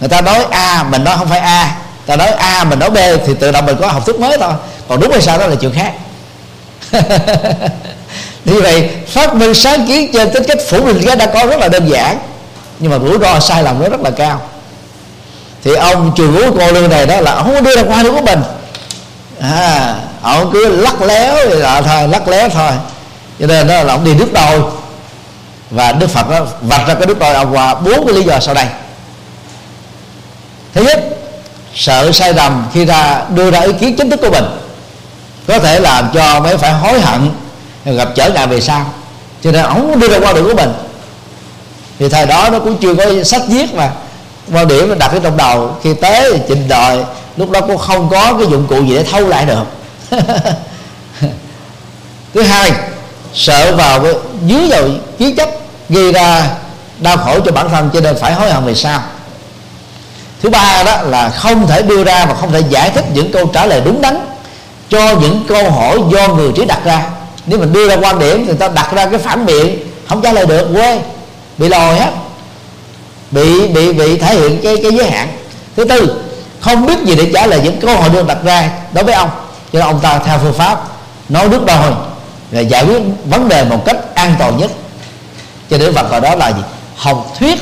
Người ta nói a mình nói không phải a ta nói a mình nói b thì tự động mình có học thuyết mới thôi. Còn đúng hay sao đó là chuyện khác. Như vậy phát minh sáng kiến trên tính cách phủ định cái đã có rất là đơn giản nhưng mà rủi ro sai lầm nó rất là cao thì ông trường ngũ cô lương này đó là ông không có đưa ra qua được của mình. À, ông cứ lắc léo thì là thôi lắc léo thôi. Cho nên đó là ông đi nước đôi. Và đức phật đó vạch ra cái đức đôi ông qua bốn cái lý do sau đây. Thứ nhất sợ sai lầm khi ra đưa ra ý kiến chính thức của mình. Có thể làm cho mấy phải hối hận gặp trở ngại về sau. Cho nên ông đưa ra quan điểm của mình. Thì thời đó nó cũng chưa có sách viết mà quan điểm đặt ở trong đầu, khi tới trình đòi lúc đó cũng không có cái dụng cụ gì để thâu lại được. Thứ hai, sợ vào cái dưới rồi kiến chấp gây ra đau khổ cho bản thân cho nên phải hối hận về sau. Thứ ba đó là không thể đưa ra và không thể giải thích những câu trả lời đúng đắn cho những câu hỏi do người trí đặt ra. Nếu mình đưa ra quan điểm thì ta đặt ra cái phản biện, không trả lời được, quê, bị lòi hết bị bị bị thể hiện cái cái giới hạn. Thứ tư không biết gì để trả lời những câu hỏi được đặt ra đối với ông. Cho nên ông ta theo phương pháp nói nước đôi và giải quyết vấn đề một cách an toàn nhất. Cho đến vật gọi đó là gì? Học thuyết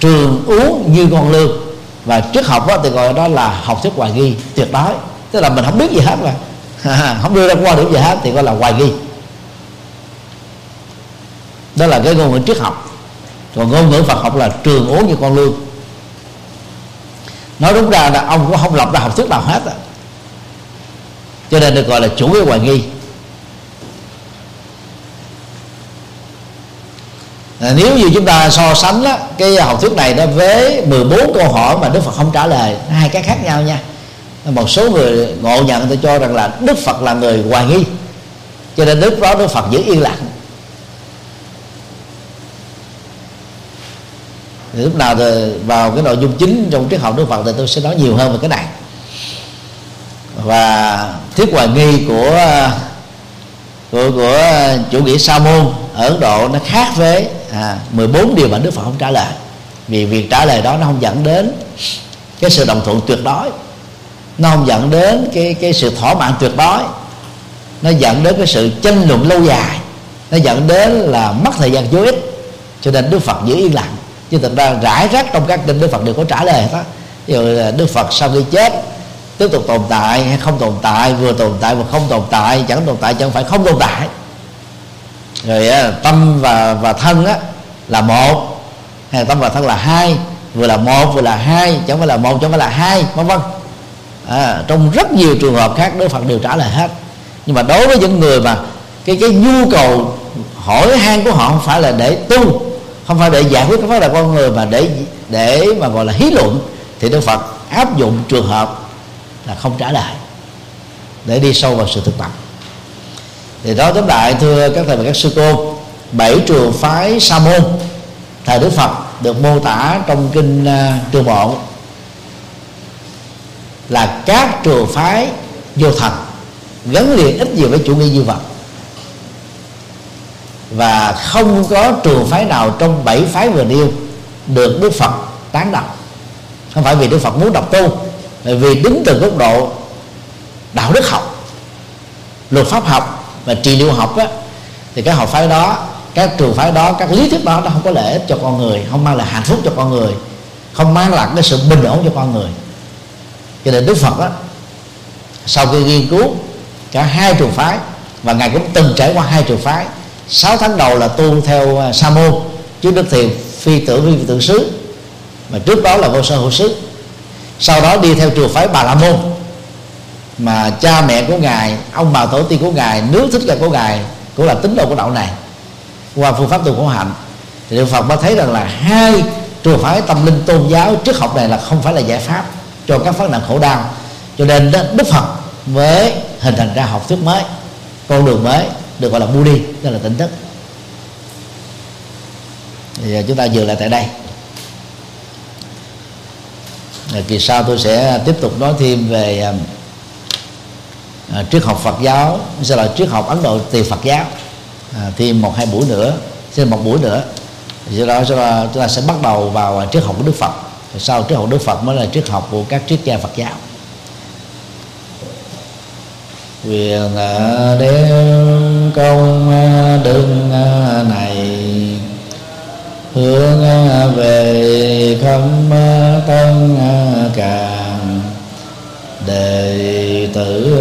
trường uống như con lương và triết học đó, thì gọi đó là học thuyết hoài nghi tuyệt đối. Tức là mình không biết gì hết mà. Không đưa ra qua được gì hết thì gọi là hoài nghi. Đó là cái ngôn ngữ triết học còn ngôn ngữ Phật học là trường uống như con lương nói đúng ra là ông cũng không lập ra học thuyết nào hết à. cho nên được gọi là chủ nghĩa hoài nghi. À, nếu như chúng ta so sánh đó, cái học thuyết này nó với 14 câu hỏi mà Đức Phật không trả lời hai cái khác nhau nha. Một số người ngộ nhận tôi cho rằng là Đức Phật là người hoài nghi. Cho nên lúc đó Đức Phật giữ yên lặng. Thì lúc nào thì vào cái nội dung chính trong triết học Đức Phật thì tôi sẽ nói nhiều hơn về cái này. Và thuyết hoài nghi của của của chủ nghĩa sa môn ở Ấn Độ nó khác với à, 14 điều mà Đức Phật không trả lời. Vì việc trả lời đó nó không dẫn đến cái sự đồng thuận tuyệt đối. Nó không dẫn đến cái cái sự thỏa mãn tuyệt đối. Nó dẫn đến cái sự tranh luận lâu dài. Nó dẫn đến là mất thời gian vô ích. Cho nên Đức Phật giữ yên lặng chứ thực ra rải rác trong các kinh Đức Phật đều có trả lời hết ví dụ là Đức Phật sau khi chết tiếp tục tồn tại hay không tồn tại vừa tồn tại và không tồn tại chẳng tồn tại chẳng phải không tồn tại. Rồi tâm và và thân á là một. Hay tâm và thân là hai vừa là một vừa là hai chẳng phải là một chẳng phải là hai vân vân. À, trong rất nhiều trường hợp khác Đức Phật đều trả lời hết. Nhưng mà đối với những người mà cái cái nhu cầu hỏi han của họ không phải là để tu không phải để giải quyết cái vấn đề con người mà để để mà gọi là hí luận thì Đức Phật áp dụng trường hợp là không trả lời để đi sâu vào sự thực tập. Thì đó tóm lại thưa các thầy và các sư cô bảy trường phái sa môn thời đức phật được mô tả trong kinh uh, trường bộ. Là các trường phái vô thành gắn liền ít nhiều với chủ nghĩa duy vật và không có trường phái nào trong bảy phái vừa nêu được đức phật tán đồng. Không phải vì đức phật muốn đọc tu mà vì đứng từ góc độ đạo đức học luật pháp học và trị liệu học á, thì cái học phái đó các trường phái đó các lý thuyết đó nó không có lợi ích cho con người không mang lại hạnh phúc cho con người không mang lại cái sự bình ổn cho con người. Cho nên đức phật á, sau khi nghiên cứu cả hai trường phái và ngài cũng từng trải qua hai trường phái 6 tháng đầu là tu theo à, sa môn chứ đức thiền phi tưởng vi tự xứ. Mà trước đó là vô sơ hữu xứ. Sau đó đi theo trường phái bà la môn. Mà cha mẹ của ngài ông bà tổ tiên của ngài nước thích là của ngài cũng là tín đồ của đạo này. Qua phương pháp tu khổ hạnh thì Đức Phật mới thấy rằng là hai trường phái tâm linh tôn giáo trước học này là không phải là giải pháp cho các phát nạn khổ đau. Cho nên đó, Đức Phật mới hình thành ra học thuyết mới con đường mới được gọi là Budi tức là tỉnh thức thì chúng ta dừng lại tại đây. Kỳ sau tôi sẽ tiếp tục nói thêm về um, à, triết học Phật giáo. Sẽ là triết học Ấn Độ tiền Phật giáo. À, thêm một hai buổi nữa thêm một buổi nữa. Do đó chúng ta sẽ bắt đầu vào triết học của Đức Phật. Sau triết học Đức Phật mới là triết học của các triết gia Phật giáo quyền à, đem công à, đức à, này. Hướng về khâm tân càng đệ tử,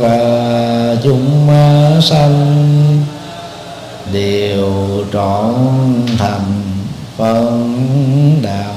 và chúng sanh. Đều trọn thành phân đạo.